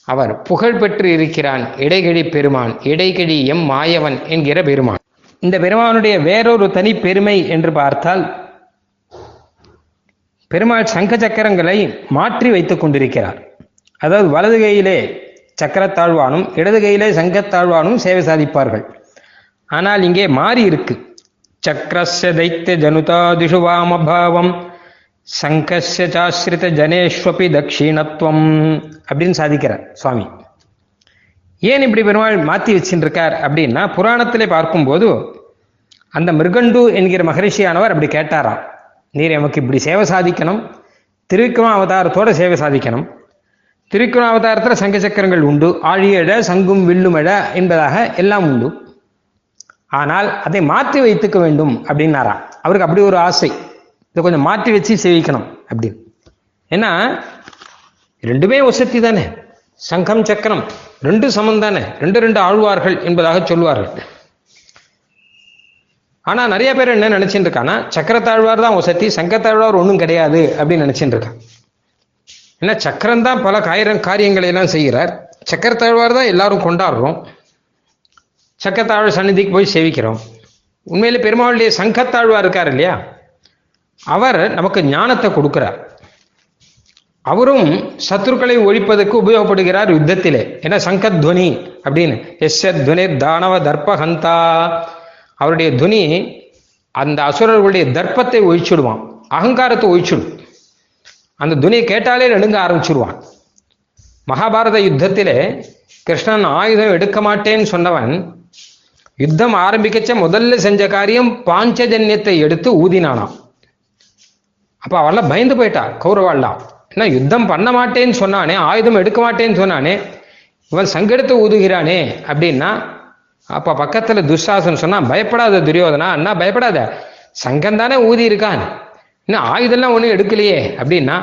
அவர் புகழ் பெற்று இருக்கிறான். இடைகழி பெருமான் இடைகழி எம் மாயவன் என்கிற பெருமான். இந்த பெருமானுடைய வேறொரு தனி பெருமை என்று பார்த்தால் பெருமாள் சங்க சக்கரங்களை மாற்றி வைத்துக் கொண்டிருக்கிறார். அதாவது வலது கையிலே சக்கரத்தாழ்வானும் இடது கையிலே சங்கத்தாழ்வானும் சேவை சாதிப்பார்கள். ஆனால் இங்கே மாறி இருக்கு. சக்கரஸ்ய தைத்திய ஜனுதாதிஷு வாமபாவம் சங்கஸ்ய சாஸ்ரித ஜனேஸ்வபி தட்சிணத்துவம் அப்படின்னு சாதிக்கிறார் சுவாமி. ஏன் இப்படி பெருமாள் மாற்றி வச்சுருக்கார் அப்படின்னா புராணத்திலே பார்க்கும்போது அந்த மிருகண்டு என்கிற மகரிஷியானவர் அப்படி கேட்டாராம். நீர் எமக்கு இப்படி சேவை சாதிக்கணும். திருவிக்ரம அவதாரத்தோட சேவை சாதிக்கணும். திருவிக்ரம அவதாரத்தில் சங்க சக்கரங்கள் உண்டு. ஆழியழ சங்கும் வில்லுமழ என்பதாக எல்லாம் உண்டு. ஆனால் அதை மாற்றி வைத்துக்க வேண்டும் அப்படின்னாராம் அவருக்கு அப்படி ஒரு ஆசை. இதை கொஞ்சம் மாற்றி வச்சு சேவிக்கணும் அப்படின்னு. ஏன்னா ரெண்டுமே வசதி தானே. சங்கம் சக்கரம் ரெண்டு சமம் தானே. ரெண்டு ரெண்டு ஆழ்வார்கள் என்பதாக சொல்வார்கள். ஆனா நிறைய பேர் என்ன நினைச்சிட்டு இருக்கானா சக்கரத்தாழ்வார் தான் வசதி சங்கத்தாழ்வார் ஒன்றும் கிடையாது அப்படின்னு நினைச்சிட்டு இருக்கான் ஏன்னா சக்கரம் தான் பல காயிரம் காரியங்களை எல்லாம் செய்கிறார். சக்கரத்தாழ்வார் தான் எல்லாரும் கொண்டாடுறோம். சக்கரத்தாழ்வார் சந்நிதிக்கு போய் சேவிக்கிறோம். உண்மையிலே பெருமாளுடைய சங்கத்தாழ்வார் இருக்கார் இல்லையா? அவர் நமக்கு ஞானத்தை கொடுக்கிறார். அவரும் சத்துருக்களை ஒழிப்பதற்கு உபயோகப்படுகிறார் யுத்தத்திலே. ஏன்னா சங்கத்வனி அப்படின்னு எஸ் துவனி தானவ தர்பஹந்தா அவருடைய துனி அந்த அசுரர்களுடைய தர்ப்பத்தை ஒழிச்சுடுவான் அகங்காரத்தை ஒழிச்சுடும். அந்த துனியை கேட்டாலே நடுங்க ஆரம்பிச்சுடுவான் மகாபாரத யுத்தத்திலே கிருஷ்ணன் ஆயுதம் எடுக்க மாட்டேன்னு சொன்னவன் யுத்தம் ஆரம்பிக்கச்ச முதல்ல செஞ்ச காரியம் பாஞ்சஜன்யத்தை எடுத்து ஊதினானாம். அப்ப அவெல்லாம் பயந்து போயிட்டா கௌரவாள்லாம் ஏன்னா யுத்தம் பண்ண மாட்டேன்னு சொன்னானே ஆயுதம் எடுக்க மாட்டேன்னு சொன்னானே இவன் சங்கெடுத்து ஊதுகிறானே அப்படின்னா அப்ப பக்கத்துல துஷாசன் சொன்னா பயப்படாத துரியோதனா அண்ணா பயப்படாத. சங்கம் தானே ஊதி இருக்கான். இன்னும் ஆயுதம்லாம் ஒன்றும் எடுக்கலையே. அப்படின்னா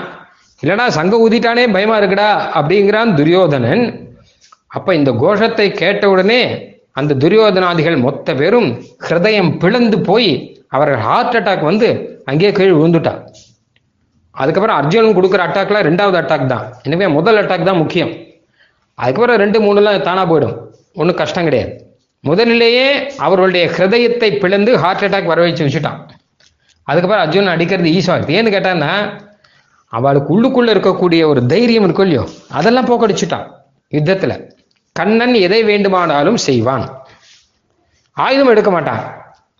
இல்லடா சங்கம் ஊதிட்டானே பயமா இருக்குடா அப்படிங்கிறான் துரியோதனன். அப்ப இந்த கோஷத்தை கேட்ட உடனே அந்த துரியோதனாதிகள் மொத்த பேரும் ஹிருதயம் பிளந்து போய் அவர்கள் ஹார்ட் அட்டாக் வந்து அங்கேயே கீழ் விழுந்துட்டா அதுக்கப்புறம் அர்ஜுனன் கொடுக்குற அட்டாக்லாம் ரெண்டாவது அட்டாக் தான். எனவே முதல் அட்டாக் தான் முக்கியம். அதுக்கப்புறம் ரெண்டு மூணுலாம் தானா போயிடும். ஒன்றும் கஷ்டம் கிடையாது. முதலிலேயே அவர்களுடைய ஹிருதயத்தை பிளந்து ஹார்ட் அட்டாக் வர வச்சு வச்சுட்டான். அதுக்கப்புறம் அர்ஜுன் அடிக்கிறது ஈஸாகுது ஏன்னு கேட்டான்னா அவளுக்கு உள்ளுக்குள்ளே இருக்கக்கூடிய ஒரு தைரியம் இருக்கும் இல்லையோ அதெல்லாம் போக்கடிச்சுட்டான் யுத்தத்தில். கண்ணன் எதை வேண்டுமானாலும் செய்வான். ஆயுதம் எடுக்க மாட்டான்.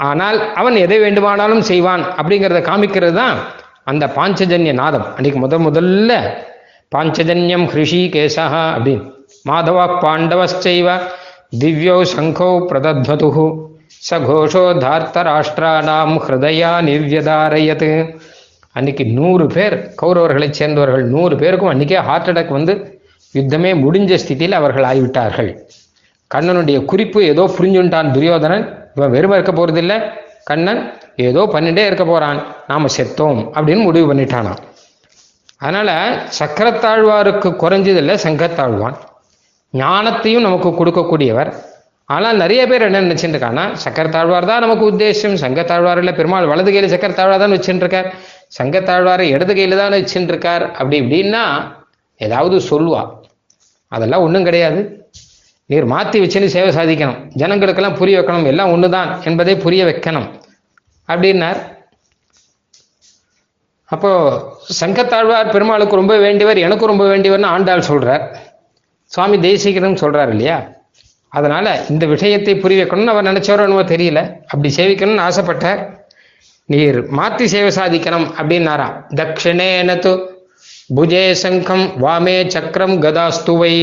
ஆனால் அவன் எதை வேண்டுமானாலும் செய்வான் அப்படிங்கிறத காமிக்கிறது தான் அந்த பாஞ்சஜன்ய நாதம். அன்னைக்கு முத முதல்ல பாஞ்சஜன்யம் ஹிருஷி கேசா அப்படின்னு. மாதவ दिव्यौ திவ்யோ சங்கோ பிரதத்வது சகோஷோ தார்த்தராஷ்டிரானாம் ஹிருதயா நிவ்யதாரயத் அன்னைக்கு நூறு பேர் கௌரவர்களைச் சேர்ந்தவர்கள் நூறு பேருக்கும் அன்னைக்கே ஹார்ட் அட்டாக் வந்து யுத்தமே முடிஞ்ச ஸ்திதியில் அவர்கள் ஆகிவிட்டார்கள். கண்ணனுடைய குறிப்பு ஏதோ புரிஞ்சுட்டான் துரியோதனன். இவன் வெறுமை இருக்க போறதில்லை. கண்ணன் ஏதோ பண்ணிட்டே இருக்க போறான். நாம செத்தோம் அப்படின்னு முடிவு பண்ணிட்டானான் அதனால சக்கரத்தாழ்வாருக்கு குறைஞ்சதில்லை சங்கத்தாழ்வான். ஞானத்தையும் நமக்கு கொடுக்கக்கூடியவர். ஆனால் நிறைய பேர் என்ன நினைச்சுட்டு இருக்காங்கன்னா சக்கரத்தாழ்வார் தான் நமக்கு உத்தேசம் சங்கத்தாழ்வார் இல்லை பெருமாள் வலது கையில சக்கரத்தாழ்வார் தான் வச்சுட்டு இருக்கார் சங்கத்தாழ்வாரை இடது கையில தான் வச்சுட்டு இருக்கார் அப்படி இப்படின்னா ஏதாவது சொல்லுவா. அதெல்லாம் ஒன்றும் கிடையாது. நீர் மாற்றி வச்சுன்னு சேவை சாதிக்கணும். ஜனங்களுக்கெல்லாம் புரிய வைக்கணும். எல்லாம் ஒன்று தான் என்பதை புரிய வைக்கணும். அப்படின்னார். அப்போ சங்கத்தாழ்வார் பெருமாளுக்கு ரொம்ப வேண்டியவர் எனக்கும் ரொம்ப வேண்டியவர்னு ஆண்டாள் சொல்றார். சுவாமி தேசிகரும் சொல்றாரு இல்லையா? அதனால இந்த விஷயத்தை புரிய வைக்கணும்னு அவர் நினைச்சவரோ என்னவோ தெரியல. அப்படி சேவிக்கணும்னு ஆசைப்பட்டார். நீர் மாத்தி சேவை சாதிக்கணும் அப்படின்னாரா? தட்சிணேனத்து புஜே சங்கம் வாமே சக்கரம் கதாஸ்துவை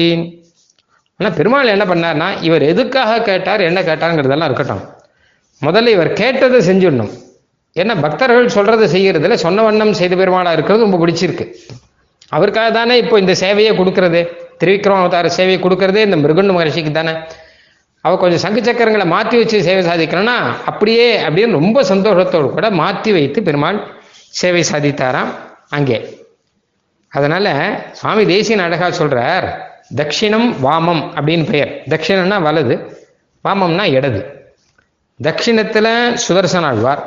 ஆனால் பெருமாள் என்ன பண்ணார்னா இவர் எதுக்காக கேட்டார் என்ன கேட்டாருங்கிறதெல்லாம் இருக்கட்டும். முதல்ல இவர் கேட்டதை செஞ்சிடணும். ஏன்னா பக்தர்கள் சொல்றதை செய்யறதுல சொன்ன வண்ணம் செய்த பெருமாளா இருக்கிறது ரொம்ப பிடிச்சிருக்கு. அவருக்காக தானே இப்போ இந்த சேவையை கொடுக்கறது? திரிவிக்ரம அவதார சேவையை கொடுக்கறதே இந்த மிருகண்டு மகர்ஷிக்கு தானே. அவள் கொஞ்சம் சங்கு சக்கரங்களை மாற்றி வச்சு சேவை சாதிக்கணும்னா அப்படியே அப்படின்னு ரொம்ப சந்தோஷத்தோடு கூட மாற்றி வைத்து பெருமாள் சேவை சாதித்தாராம் அங்கே. அதனால சுவாமி தேசியன் அழகா சொல்றார் தட்சிணம் வாமம் அப்படின்னு பெயர். தட்சிணம்னா வலது வாமம்னா இடது. தட்சிணத்துல சுதர்சனாழ்வார்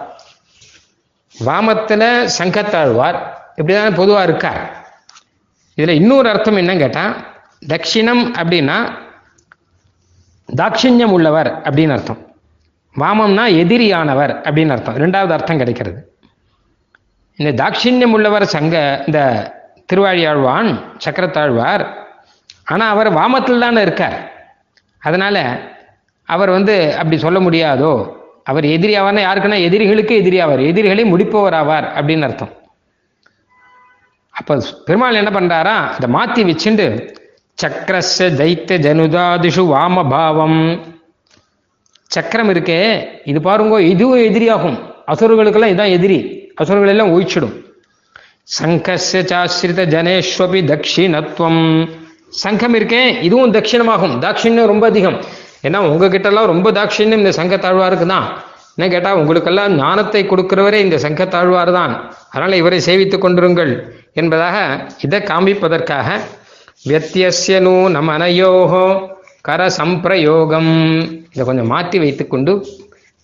வாமத்துல சங்கத்தாழ்வார் இப்படிதான் பொதுவா இருக்கார். இதுல இன்னொரு அர்த்தம் என்னன்னு கேட்டா தட்சிணம் அப்படின்னா தாட்சிணியம் உள்ளவர் அப்படின்னு அர்த்தம். வாமம்னா எதிரியானவர் அப்படின்னு அர்த்தம். ரெண்டாவது அர்த்தம் கிடைக்கிறது. இந்த தாட்சிணியம் உள்ளவர் சங்க இந்த திருவாழியாழ்வான் சக்கரத்தாழ்வார் ஆனால் அவர் வாமத்தில் தானே இருக்கார். அதனால அவர் வந்து அப்படி சொல்ல முடியாதோ அவர் எதிரியாவார்னா யாருக்குன்னா எதிரிகளுக்கு எதிரியாவார். எதிரிகளை முடிப்பவர் ஆவார் அப்படின்னு அர்த்தம். அப்போ பெருமாள் என்ன பண்ணுறாரா அதை மாற்றி வச்சுண்டு சக்கரஸ்ய தைத்த ஜனுதாதிஷு வாமபாவம். சக்கரம் இருக்கே இது பாருங்க இதுவும் எதிரியாகும். அசுரர்களுக்கெல்லாம் இதான் எதிரி. அசுரர்கள் எல்லாம் ஒழிச்சிடும் சங்கஸ்ய சாஸ்ரித ஜனேஸ்வபி தட்சிணத்துவம் சங்கம் இருக்கேன் இதுவும் தட்சிணமாகும் தாட்சிணியம் ரொம்ப அதிகம். ஏன்னா உங்ககிட்ட எல்லாம் ரொம்ப தாட்சிணியம் இந்த சங்க தாழ்வாருக்கு தான் என்ன கேட்டா உங்களுக்கெல்லாம் ஞானத்தை கொடுக்கிறவரே இந்த சங்க தாழ்வார் தான் அதனால இவரை சேவித்துக் கொண்டிருங்கள் என்பதாக இதை காண்பிப்பதற்காக வியத்தியஸ்ய நூ அனையோகோ கர இதை கொஞ்சம் மாற்றி வைத்துக்கொண்டு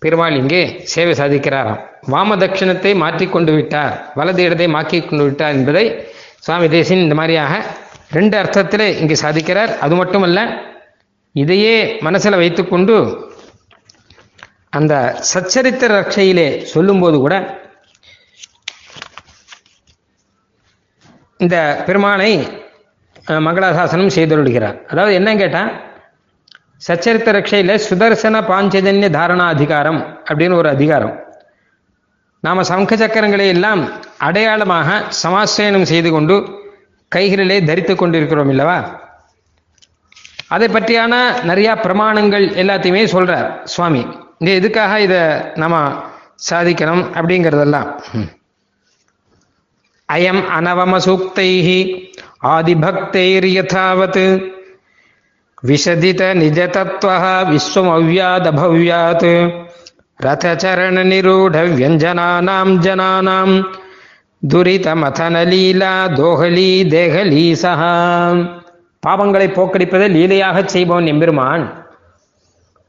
பெருமாள் இங்கே சேவை சாதிக்கிறாராம். வாம தட்சிணத்தை மாற்றி கொண்டு விட்டார். வலது இடத்தை மாற்றி கொண்டு விட்டார் என்பதை சுவாமி தேசின் இந்த மாதிரியாக ரெண்டு அர்த்தத்தில் இங்கே சாதிக்கிறார். அது மட்டுமல்ல இதையே மனசில் வைத்துக்கொண்டு அந்த சச்சரித்திர ரட்சையிலே சொல்லும்போது கூட இந்த பெருமானை மங்களாசாசனம் செய்தருளுகிறார். அதாவது என்ன கேட்டால் சச்சரித்த ரக்ஷையில் சுதர்சன பாஞ்சஜன்ய தாரணா அதிகாரம் அப்படின்னு ஒரு அதிகாரம். நாம சங்க சக்கரங்களை எல்லாம் அடையாளமாக சமாசயனம் செய்து கொண்டு கைகளிலே தரித்து கொண்டிருக்கிறோம் இல்லவா? அதை பற்றியான நிறைய பிரமாணங்கள் எல்லாத்தையுமே சொல்றார் சுவாமி. இந்த எதுக்காக இதை நம்ம சாதிக்கணும் அப்படிங்கிறதெல்லாம். ம். அயம் அனவம சூக்தைஹி ஆதிபக்தைர்யதாவத். விசதித நிஜதத்வ விஸ்வமவ்யாதபவ்யாத். ரதச்சரண நிரூட வியஞ்சனானாம் ஜனானாம். துரித மதனலீலா தோஹலி தேகலீ சஹா பாவங்களை போக்கடிப்பதை லீலையாக செய்பவன் எம்பெருமான்.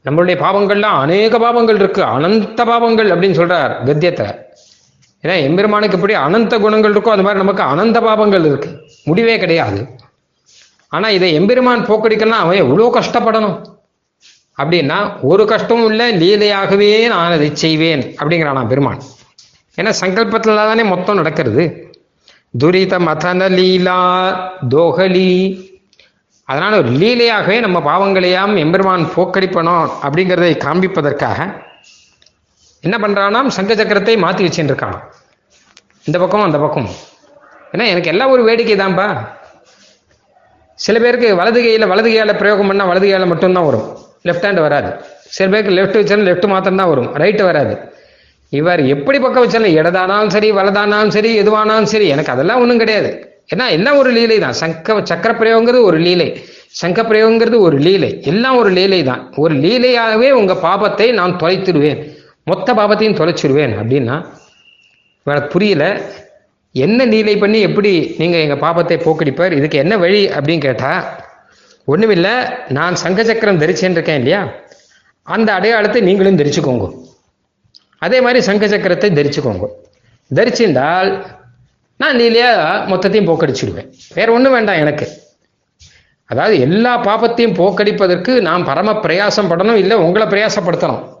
நம்மளுடைய பாவங்கள்லாம் அநேக பாவங்கள் இருக்கு. அனந்த பாவங்கள் அப்படின்னு சொல்றார் கத்தியத்தை ஏன்னா எம்பெருமானுக்கு எப்படி அனந்த குணங்கள் இருக்கோ அது மாதிரி நமக்கு அனந்த பாவங்கள் இருக்கு. முடிவே கிடையாது. ஆனா இதை எம்பெருமான் போக்கடிக்கணும்னா அவன் எவ்வளோ கஷ்டப்படணும்? அப்படின்னா ஒரு கஷ்டமும் இல்லை லீலையாகவே நான் அதை செய்வேன் அப்படிங்கிறானா பெருமான். ஏன்னா சங்கல்பத்தில் தானே மொத்தம் நடக்கிறது. துரித மதன லீலா தோகலி. அதனால ஒரு லீலையாகவே நம்ம பாவங்களையாம் எம்பெருமான் போக்கடிப்பணும் அப்படிங்கிறதை காண்பிப்பதற்காக என்ன பண்றானாம்? சங்க சக்கரத்தை மாற்றி வச்சுட்டு இந்த பக்கம் அந்த பக்கம் ஏன்னா எனக்கு எல்லாம் ஒரு வேடிக்கை தான்ப்பா சில பேருக்கு வலது கையில் வலது கையால் பிரயோகம் பண்ணால் வலது கையால் மட்டும்தான் வரும். லெஃப்ட் ஹேண்ட் வராது. சில பேருக்கு லெஃப்ட் வச்சாலும் லெஃப்ட் மாத்திரம் தான் வரும். ரைட்டு வராது. இவர் எப்படி பக்கம் வச்சாலும் இடதானாலும் சரி வலதானாலும் சரி எதுவானாலும் சரி எனக்கு அதெல்லாம் ஒன்றும் கிடையாது. ஏன்னா எல்லாம் ஒரு லீலை தான். சங்க சக்கர பிரயோகங்கிறது ஒரு லீலை. சங்க பிரயோகங்கிறது ஒரு லீலை. எல்லாம் ஒரு லீலை தான். ஒரு லீலையாகவே உங்கள் பாபத்தை நான் தொலைத்திடுவேன். மொத்த பாபத்தையும் தொலைச்சிடுவேன் அப்படின்னா எனக்கு புரியல. என்ன நீலை பண்ணி எப்படி நீங்கள் எங்கள் பாபத்தை போக்கடிப்பார்? இதுக்கு என்ன வழி அப்படின்னு கேட்டால் ஒன்றுமில்லை நான் சங்க சக்கரம் தரிச்சேன் இருக்கேன் இல்லையா? அந்த அடையாளத்தை நீங்களும் தரிச்சுக்கோங்க. அதே மாதிரி சங்க சக்கரத்தை தரிச்சுக்கோங்க. தரிச்சிருந்தால் நான் நீலையாக மொத்தத்தையும் போக்கடிச்சிடுவேன். வேற ஒன்றும் வேண்டாம் எனக்கு. அதாவது எல்லா பாபத்தையும் போக்கடிப்பதற்கு நான் பரம பிரயாசம் படணும் இல்லை உங்களை பிரயாசப்படுத்தணும்.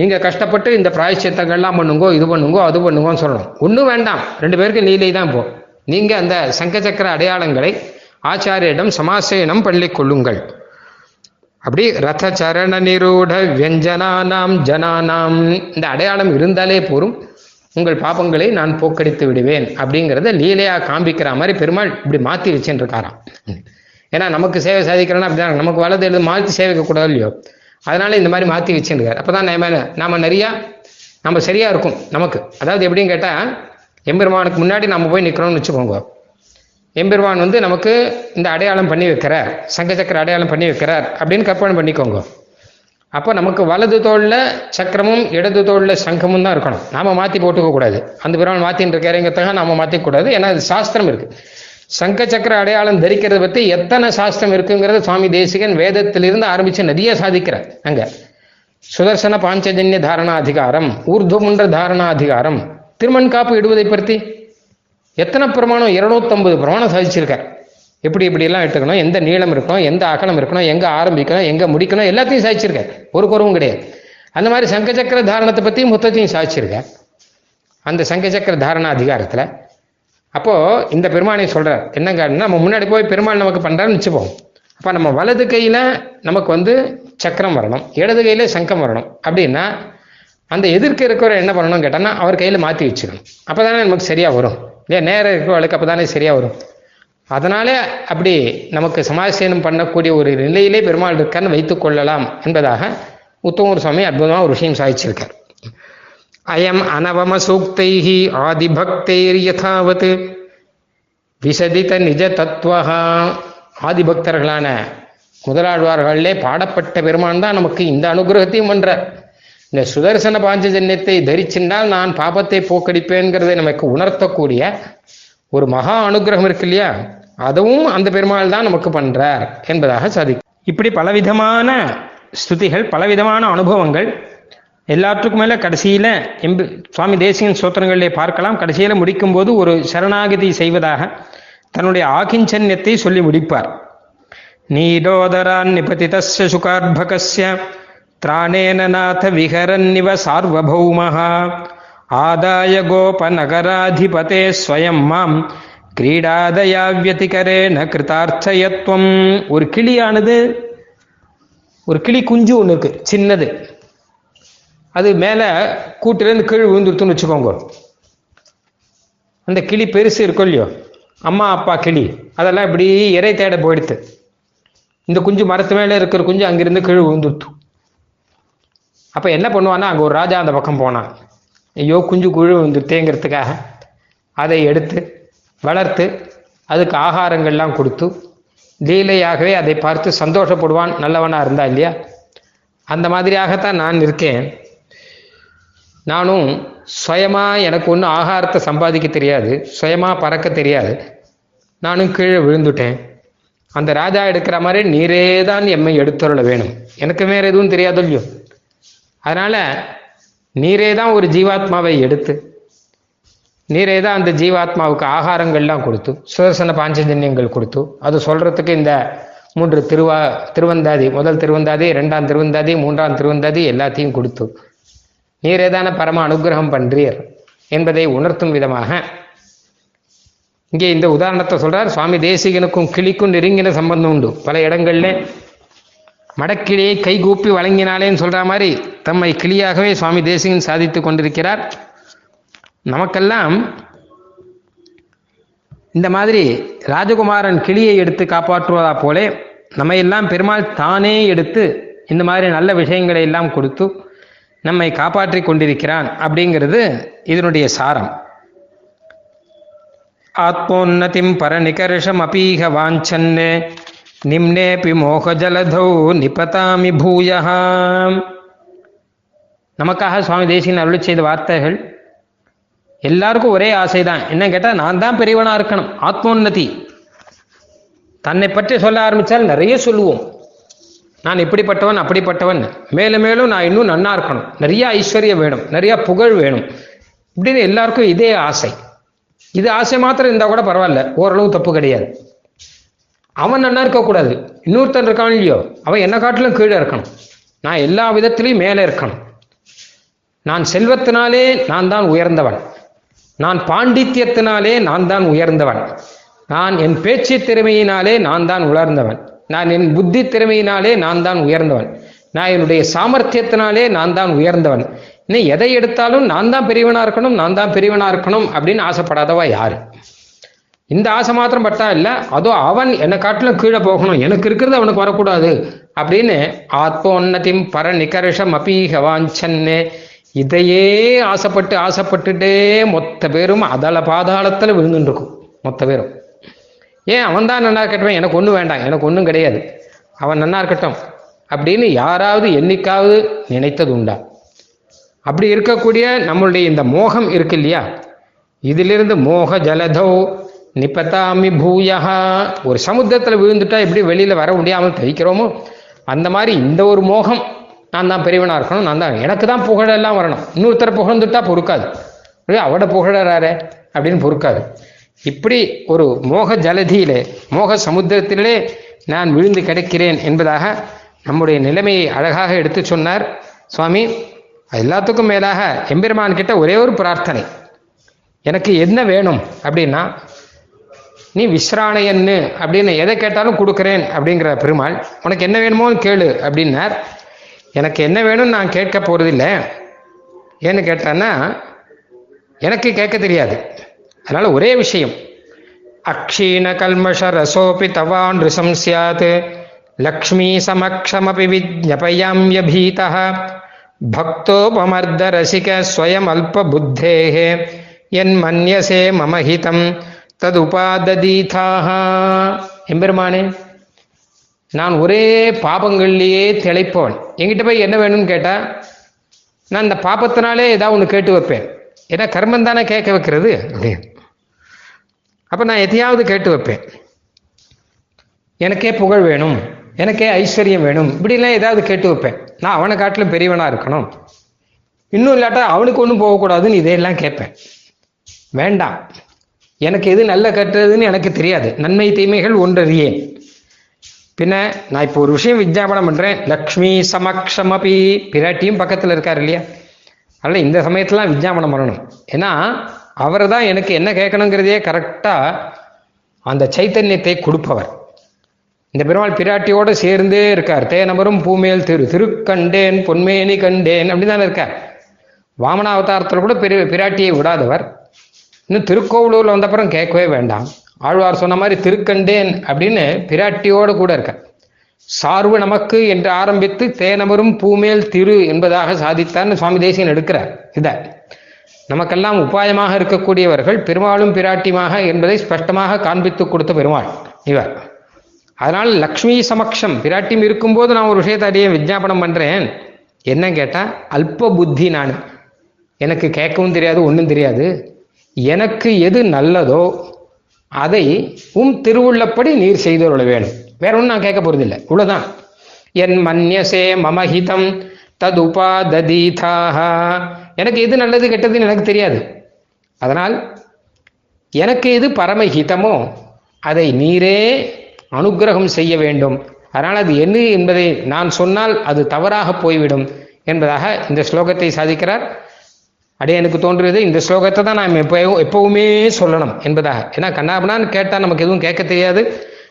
நீங்க கஷ்டப்பட்டு இந்த பிராயச்சித்தங்கள்லாம் பண்ணுங்கோ இது பண்ணுங்கோ அது பண்ணுங்கோன்னு சொல்லணும். ஒன்றும் வேண்டாம். ரெண்டு பேருக்கு நீலை தான் போ. நீங்க அந்த சங்க சக்கர அடையாளங்களை ஆச்சாரியரிடம் சமாசயனம் பண்ணிக் கொள்ளுங்கள். அப்படி ரத சரண நிரூட வியஞ்சனானாம் ஜனானாம் இந்த அடையாளம் இருந்தாலே போரும். உங்கள் பாப்பங்களை நான் போக்கடித்து விடுவேன் அப்படிங்கிறத லீலையா காண்பிக்கிற மாதிரி பெருமாள் இப்படி மாத்தி வச்சுட்டு இருக்காராம் ஏன்னா நமக்கு சேவை சாதிக்கிறேன்னா அப்படிதான். நமக்கு வலது எழுது மாற்றி சேவைக்க கூடாது இல்லையோ? அதனால இந்த மாதிரி மாத்தி வச்சுருக்காரு. அப்பதான் நம்ம நாம நிறைய நம்ம சரியா இருக்கும் நமக்கு. அதாவது எப்படின்னு கேட்டா எம்பெருமானுக்கு முன்னாடி நம்ம போய் நிற்கிறோம்னு வச்சுக்கோங்க. எம்பெருமான் வந்து நமக்கு இந்த அடையாளம் பண்ணி வைக்கிறார். சங்க சக்கர அடையாளம் பண்ணி வைக்கிறார் அப்படின்னு கற்பனை பண்ணிக்கோங்க. அப்போ நமக்கு வலது தோளில் சக்கரமும் இடது தோளில் சங்கமும் தான் இருக்கணும். நாம மாற்றி போட்டுக்க கூடாது அந்த பெருமான் மாற்றின்னு இருக்காருங்கிறதுக்காக நாம மாற்றிக்க கூடாது ஏன்னா அது சாஸ்திரம் இருக்கு. சங்க சக்கர அடையாளம் தரிக்கிறத பற்றி எத்தனை சாஸ்திரம் இருக்குங்கிறத சுவாமி தேசிகன் வேதத்திலிருந்து ஆரம்பிச்சு நிறைய சாதிக்கிறார் அங்க. சுதர்சன பாஞ்சஜன்ய தாரணாதிகாரம் ஊர்துமுன்ற தாரணாதிகாரம் திருமண் காப்பு இடுவதை பற்றி எத்தனை பிரமாணம்? இருநூத்தம்பது பிரமாணம் சாதிச்சிருக்கார். எப்படி இப்படி எல்லாம் எடுத்துக்கணும்? எந்த நீளம் இருக்கணும்? எந்த அகலம் இருக்கணும்? எங்க ஆரம்பிக்கணும்? எங்க முடிக்கணும்? எல்லாத்தையும் சாதிச்சிருக்கார். ஒரு குறவும் கிடையாது. அந்த மாதிரி சங்க சக்கர தாரணத்தை பற்றியும் மொத்தத்தையும் சாதிச்சிருக்கார். அந்த சங்க சக்கர தாரண அதிகாரத்தில் அப்போது இந்த பெருமானை சொல்றார் என்னங்க? நம்ம முன்னாடி போய் பெருமாள் நமக்கு பண்ணுறான்னு வச்சுப்போம். அப்போ நம்ம வலது கையில் நமக்கு வந்து சக்கரம் வரணும் இடது கையில் சங்கம் வரணும். அப்படின்னா அந்த எதிர்க்க இருக்கிறவர் என்ன பண்ணணும்னு கேட்டோம்னா அவர் கையில் மாற்றி வச்சுக்கணும் அப்பதானே நமக்கு சரியாக வரும். இல்லையா? நேரம் இருக்கிறவளுக்கு அப்பதானே சரியாக வரும். அதனாலே அப்படி நமக்கு சமாசேனம் பண்ணக்கூடிய ஒரு நிலையிலே பெருமாள் இருக்கான்னு வைத்துக் கொள்ளலாம் என்பதாக உத்தமூர் சுவாமி அற்புதமாக ஒரு விஷயம் சாதிச்சிருக்கார். அயம் அனவம சூக்தைஹி ஆதிபக்தைர் யதாவது விசதித நிஜ தத்துவா ஆதிபக்தர்களான முதலாழ்வார்களே பாடப்பட்ட பெருமான் தான் நமக்கு இந்த அனுகிரகத்தையும் பண்றார் இந்த சுதர்சன பாஞ்சஜன்யத்தை தரிச்சின்றால் நான் பாபத்தை போக்கடிப்பேன்கிறதை நமக்கு உணர்த்தக்கூடிய ஒரு மகா அனுகிரகம் இருக்கு இல்லையா? அதுவும் அந்த பெருமாள் தான் நமக்கு பண்றார் என்பதாக சாதி இப்படி பலவிதமான ஸ்துதிகள் பலவிதமான அனுபவங்கள் எல்லாத்துக்கும் மேல கடைசியில எம்பி சுவாமி தேசியன் சோத்திரங்களிலே பார்க்கலாம். கடைசியில முடிக்கும் போது ஒரு சரணாகதி செய்வதாக தன்னுடைய ஆகிஞ்சன்யத்தை சொல்லி முடிப்பார். நீடோதரான் நிபதிதஸ்ய சுகார்பகஸ்ய திராணேன நாத விஹரன்னிவ சார்வபௌமஹா. ஆதாய கோபநகராதிபதே ஸ்வயம் மாம் கிரீடாதயாவியதிகரே ந கிருதார்த்தயத்துவம் ஒரு கிளியானது ஒரு கிளி குஞ்சு ஒன்று இருக்கு சின்னது. அது மேலே கூட்டிலேருந்து கீழ் விழுந்துருத்துன்னு வச்சுக்கோங்க. அந்த கிளி பெருசு இருக்கும் இல்லையோ? அம்மா அப்பா கிளி. அதெல்லாம் இப்படி இறை தேட போயிடுத்து இந்த குஞ்சு மரத்து மேலே இருக்கிற குஞ்சு அங்கிருந்து கீழ் விழுந்துருத்து அப்போ என்ன பண்ணுவான்னா அங்கே ஒரு ராஜா அந்த பக்கம் போனான். ஐயோ குஞ்சு குழு விழுந்துருத்தேங்கிறதுக்காக அதை எடுத்து வளர்த்து அதுக்கு ஆகாரங்கள்லாம் கொடுத்து லீலையாகவே அதை பார்த்து சந்தோஷப்படுவான் நல்லவனாக இருந்தா இல்லையா? அந்த மாதிரியாகத்தான் நான் இருக்கேன். நானும் சுயமா எனக்கு ஒன்றும் ஆகாரத்தை சம்பாதிக்க தெரியாது சுயமா பறக்க தெரியாது. நானும் கீழே விழுந்துட்டேன். அந்த ராஜா எடுக்கிற மாதிரி நீரே தான் எம்மை எடுத்துருள வேணும். எனக்கு வேற எதுவும் தெரியாது இல்லையோ? அதனால நீரே தான் ஒரு ஜீவாத்மாவை எடுத்து நீரே தான் அந்த ஜீவாத்மாவுக்கு ஆகாரங்கள்லாம் கொடுத்து சுதர்சன பாஞ்சஜன்யங்கள் கொடுத்து அது சொல்றதுக்கு இந்த மூன்று திருவா திருவந்தாதி முதல் திருவந்தாதி ரெண்டாம் திருவந்தாதி மூன்றாம் திருவந்தாதி எல்லாத்தையும் கொடுத்து நீரே தானே பரம அனுகிரகம் பண்றீர் என்பதை உணர்த்தும் விதமாக இங்கே இந்த உதாரணத்தை சொல்றார். சுவாமி தேசிகனுக்கும் கிளிக்கும் நெருங்கின சம்பந்தம் உண்டு. பல இடங்கள்ல மடக்கிளியை கைகூப்பி வழங்கினாலேன்னு சொல்ற மாதிரி தம்மை கிளியாகவே சுவாமி தேசிகன் சாதித்து கொண்டிருக்கிறார். நமக்கெல்லாம் இந்த மாதிரி ராஜகுமாரன் கிளியை எடுத்து காப்பாற்றுவதா போலே நம்ம எல்லாம் பெருமாள் தானே எடுத்து இந்த மாதிரி நல்ல விஷயங்களை எல்லாம் கொடுத்து நம்மை காப்பாற்றி கொண்டிருக்கிறான் அப்படிங்கிறது இதனுடைய சாரம். ஆத்மோன்னதிம் பரநிகர்ஷம் அபீக வாஞ்சன்னு நிம்னேபி மோகஜலதௌ நிபதாமி பூயகா நமக்காக சுவாமி தேசியன் அருள் செய்த வார்த்தைகள் எல்லாருக்கும் ஒரே ஆசைதான். என்ன கேட்டால் நான் தான் பெரியவனா இருக்கணும். ஆத்மோன்னதி. தன்னை பற்றி சொல்ல ஆரம்பித்தால் நிறைய சொல்லுவோம். நான் இப்படிப்பட்டவன் அப்படிப்பட்டவன். மேலும் மேலும் நான் இன்னும் நன்னா இருக்கணும். நிறைய ஐஸ்வர்யம் வேணும். நிறைய புகழ் வேணும். இப்படின்னு எல்லாருக்கும் இதே ஆசை. இது ஆசை மாத்திரம் இருந்தால் கூட பரவாயில்ல. ஓரளவு தப்பு கிடையாது. அவன் நன்னா இருக்கக்கூடாது. இன்னொருத்தன் இருக்கான் இல்லையோ? அவன் என்ன காட்டிலும் கீழே இருக்கணும். நான் எல்லா விதத்திலையும் மேலே இருக்கணும். நான் செல்வத்தினாலே நான் தான் உயர்ந்தவன். நான் பாண்டித்யத்தினாலே நான் தான் உயர்ந்தவன். நான் என் பேச்சு திறமையினாலே நான் தான் உலர்ந்தவன். நான் என் புத்தி திறமையினாலே நான் தான் உயர்ந்தவன். நான் என்னுடைய சாமர்த்தியத்தினாலே நான் தான் உயர்ந்தவன். இன்னும் எதை எடுத்தாலும் நான் தான் பெரியவனா இருக்கணும் நான் தான் பெரியவனா இருக்கணும் அப்படின்னு ஆசைப்படாதவா யாரு? இந்த ஆசை மாத்திரம் பட்டா இல்லை அதோ அவன் என்னை காட்டிலும் கீழே போகணும் எனக்கு இருக்கிறது அவனுக்கு வரக்கூடாது அப்படின்னு ஆத்மோன்னதிம் பர நிகர்ஷம் அபீக இதையே ஆசைப்பட்டு ஆசைப்பட்டுட்டே மொத்த பேரும் அதள பாதாளத்தில் விழுந்துட்டு இருக்கும் மொத்த பேரும். ஏன் அவன் தான் நல்லா இருக்கட்டும்? எனக்கு ஒன்றும் வேண்டாம். எனக்கு ஒன்றும் கிடையாது. அவன் நன்னா இருக்கட்டும். அப்படின்னு யாராவது என்னைக்காவது நினைத்தது உண்டா? அப்படி இருக்கக்கூடிய நம்மளுடைய இந்த மோகம் இருக்கு இல்லையா? இதிலிருந்து மோக ஜலதோ நிபதாமி பூயா. ஒரு சமுத்திரத்தில் விழுந்துட்டா எப்படி வெளியில வர முடியாமல் தவிக்கிறோமோ? அந்த மாதிரி இந்த ஒரு மோகம் நான் தான் பெரியவனா இருக்கணும். நான் தான் எனக்கு தான் புகழெல்லாம் வரணும். இன்னொருத்தர் புகழ்ந்துட்டா பொறுக்காது. அவட புகழறாரே அப்படின்னு பொறுக்காது. இப்படி ஒரு மோக ஜலதியிலே மோக சமுத்திரத்திலே நான் விழுந்து கிடக்கிறேன் என்பதாக நம்முடைய நிலைமையை அழகாக எடுத்து சொன்னார் சுவாமி. எல்லாத்துக்கும் மேலாக எம்பெருமான் கிட்ட ஒரே ஒரு பிரார்த்தனை. எனக்கு என்ன வேணும் அப்படின்னா நீ விஸ்ராணையன்னு அப்படின்னு எதை கேட்டாலும் கொடுக்குறேன் அப்படிங்கிற பெருமாள் உனக்கு என்ன வேணுமோ கேளு அப்படின்னார். எனக்கு என்ன வேணும்னு நான் கேட்க போகிறதில்ல ஏன்னு கேட்டேன்னா எனக்கு கேட்க தெரியாது. அதனால் ஒரே விஷயம். அக்ஷீண கல்மஷ ரசோபி தவான் ரிசம் சியாத் லக்ஷ்மி சமக்ஷமபி விஜ்ஞபயாம்யபீத பக்தோபமர்த ரசிக ஸ்வயம் அல்ப புத்தேः என் மன்யசே மமஹிதம் ததுபாததீதாக எம்பெருமானே நான் ஒரே பாபங்கள்லேயே திளைப்பவன். என்கிட்ட போய் என்ன வேணும்னு கேட்டா நான் இந்த பாப்பத்தினாலே ஏதாவது ஒன்று கேட்டு வைப்பேன். ஏன்னா கர்மம் தானே கேட்க வைக்கிறது? அப்படின்னு அப்போ நான் எதையாவது கேட்டு வைப்பேன். எனக்கே புகழ் வேணும். எனக்கே ஐஸ்வர்யம் வேணும். இப்படிலாம் ஏதாவது கேட்டு வைப்பேன். நான் அவனை காட்டிலும் பெரியவனாக இருக்கணும். இன்னும் இல்லாட்டா அவனுக்கு ஒன்றும் போகக்கூடாதுன்னு இதையெல்லாம் கேட்பேன். வேண்டாம். எனக்கு எது நல்ல கட்டுறதுன்னு எனக்கு தெரியாது. நன்மை தீமைகள் ஒன்றறியேன் பின்ன நான் இப்போ ஒரு விஷயம் விஜாபனம் பண்ணுறேன் லக்ஷ்மி சமக்ஷமபி. பிராட்டியும் பக்கத்தில் இருக்கார் இல்லையா? அதனால் இந்த சமயத்துலாம் விஜாபனம் பண்ணணும். ஏன்னா அவர் தான் எனக்கு என்ன கேட்கணுங்கிறதையே கரெக்டாக அந்த சைத்தன்யத்தை கொடுப்பவர். இந்த பெருமாள் பிராட்டியோடு சேர்ந்தே இருக்கார். தேனமரும் பூமேல் திரு திருக்கண்டேன் பொன்மேனி கண்டேன் அப்படின்னு தானே இருக்கார் வாமனாவதாரத்தில் கூட பெரிய பிராட்டியை விடாதவர். இன்னும் திருக்கோவிலூரில் வந்தப்புறம் கேட்கவே வேண்டாம். ஆழ்வார் சொன்ன மாதிரி திருக்கண்டேன் அப்படின்னு பிராட்டியோடு கூட இருக்கார். சார்பு நமக்கு என்று ஆரம்பித்து தேனமரும் பூமேல் திரு என்பதாக சாதித்தார்னு சுவாமி தேசியன் எடுக்கிறார். இதை. நமக்கெல்லாம் உபாயமாக இருக்கக்கூடியவர்கள் பெருமாளும் பிராட்டியுமாக என்பதை ஸ்பஷ்டமாக காண்பித்து கொடுத்த பெருமாள் இவர். அதனால் லக்ஷ்மி சமக்ஷம் பிராட்டியும் இருக்கும்போது நான் ஒரு விஷயத்தை அறிய விஜாபனம் பண்ணுறேன் என்ன கேட்டால் அல்ப புத்தி நான். எனக்கு கேட்கவும் தெரியாது ஒன்றும் தெரியாது. எனக்கு எது நல்லதோ அதை உம் திருவுள்ளப்படி நீர் செய்து வேணும் வேற ஒன்றும் நான் கேட்க போறதில்லை. இவ்வளோதான் என் மன்யசே மமஹிதம் தது எனக்கு எது நல்லது கெட்டதுன்னு எனக்கு தெரியாது. அதனால் எனக்கு எது பரமஹிதமோ அதை நீரே அனுக்கிரகம் செய்ய வேண்டும். அதனால் அது என்ன என்பதை நான் சொன்னால் அது தவறாக போய்விடும் என்பதாக இந்த ஸ்லோகத்தை சாதிக்கிறார். அடே எனக்கு தோன்றுவது இந்த ஸ்லோகத்தை தான் நாம் எப்போ எப்பவுமே சொல்லணும் என்பதாக. ஏன்னா கண்ணாபனான்னு கேட்டால் நமக்கு எதுவும் கேட்க தெரியாது.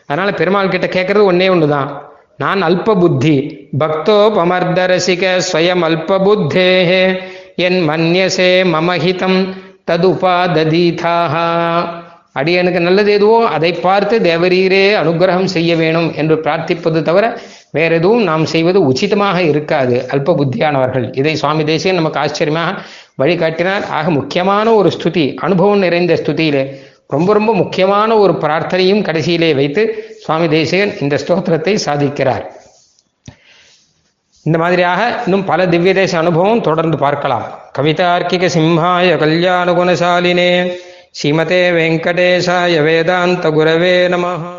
அதனால பெருமாள் கிட்ட கேட்கறது ஒன்னே ஒன்று தான் நான் அல்ப புத்தி பக்தோ பமர்த ரசிக ஸ்வயம் அல்ப புத்தேஹே. என் மன்யசே மமஹிதம் ததுபாததீதாக அடியனுக்கு நல்லது எதுவோ அதை பார்த்து தேவரீரே அனுகிரகம் செய்ய வேணும் என்று பிரார்த்திப்பது தவிர வேற எதுவும் நாம் செய்வது உச்சிதமாக இருக்காது. அல்ப புத்தியானவர்கள். இதை சுவாமி தேசியன் நமக்கு ஆச்சரியமாக வழிகாட்டினார். ஆக முக்கியமான ஒரு ஸ்துதி அனுபவம் நிறைந்த ஸ்துதியிலே ரொம்ப ரொம்ப முக்கியமான ஒரு பிரார்த்தனையும் கடைசியிலே வைத்து சுவாமி தேசிகன் இந்த ஸ்தோத்திரத்தை சாதிக்கிறார். இந்த மாதிரியாக இன்னும் பல திவ்ய தேச அனுபவம் தொடர்ந்து பார்க்கலாம். கவிதார்க்கிக சிம்ஹாய கல்யாண குணசாலினே ஸ்ரீமதே வெங்கடேசாய வேதாந்த குரவே நமஹ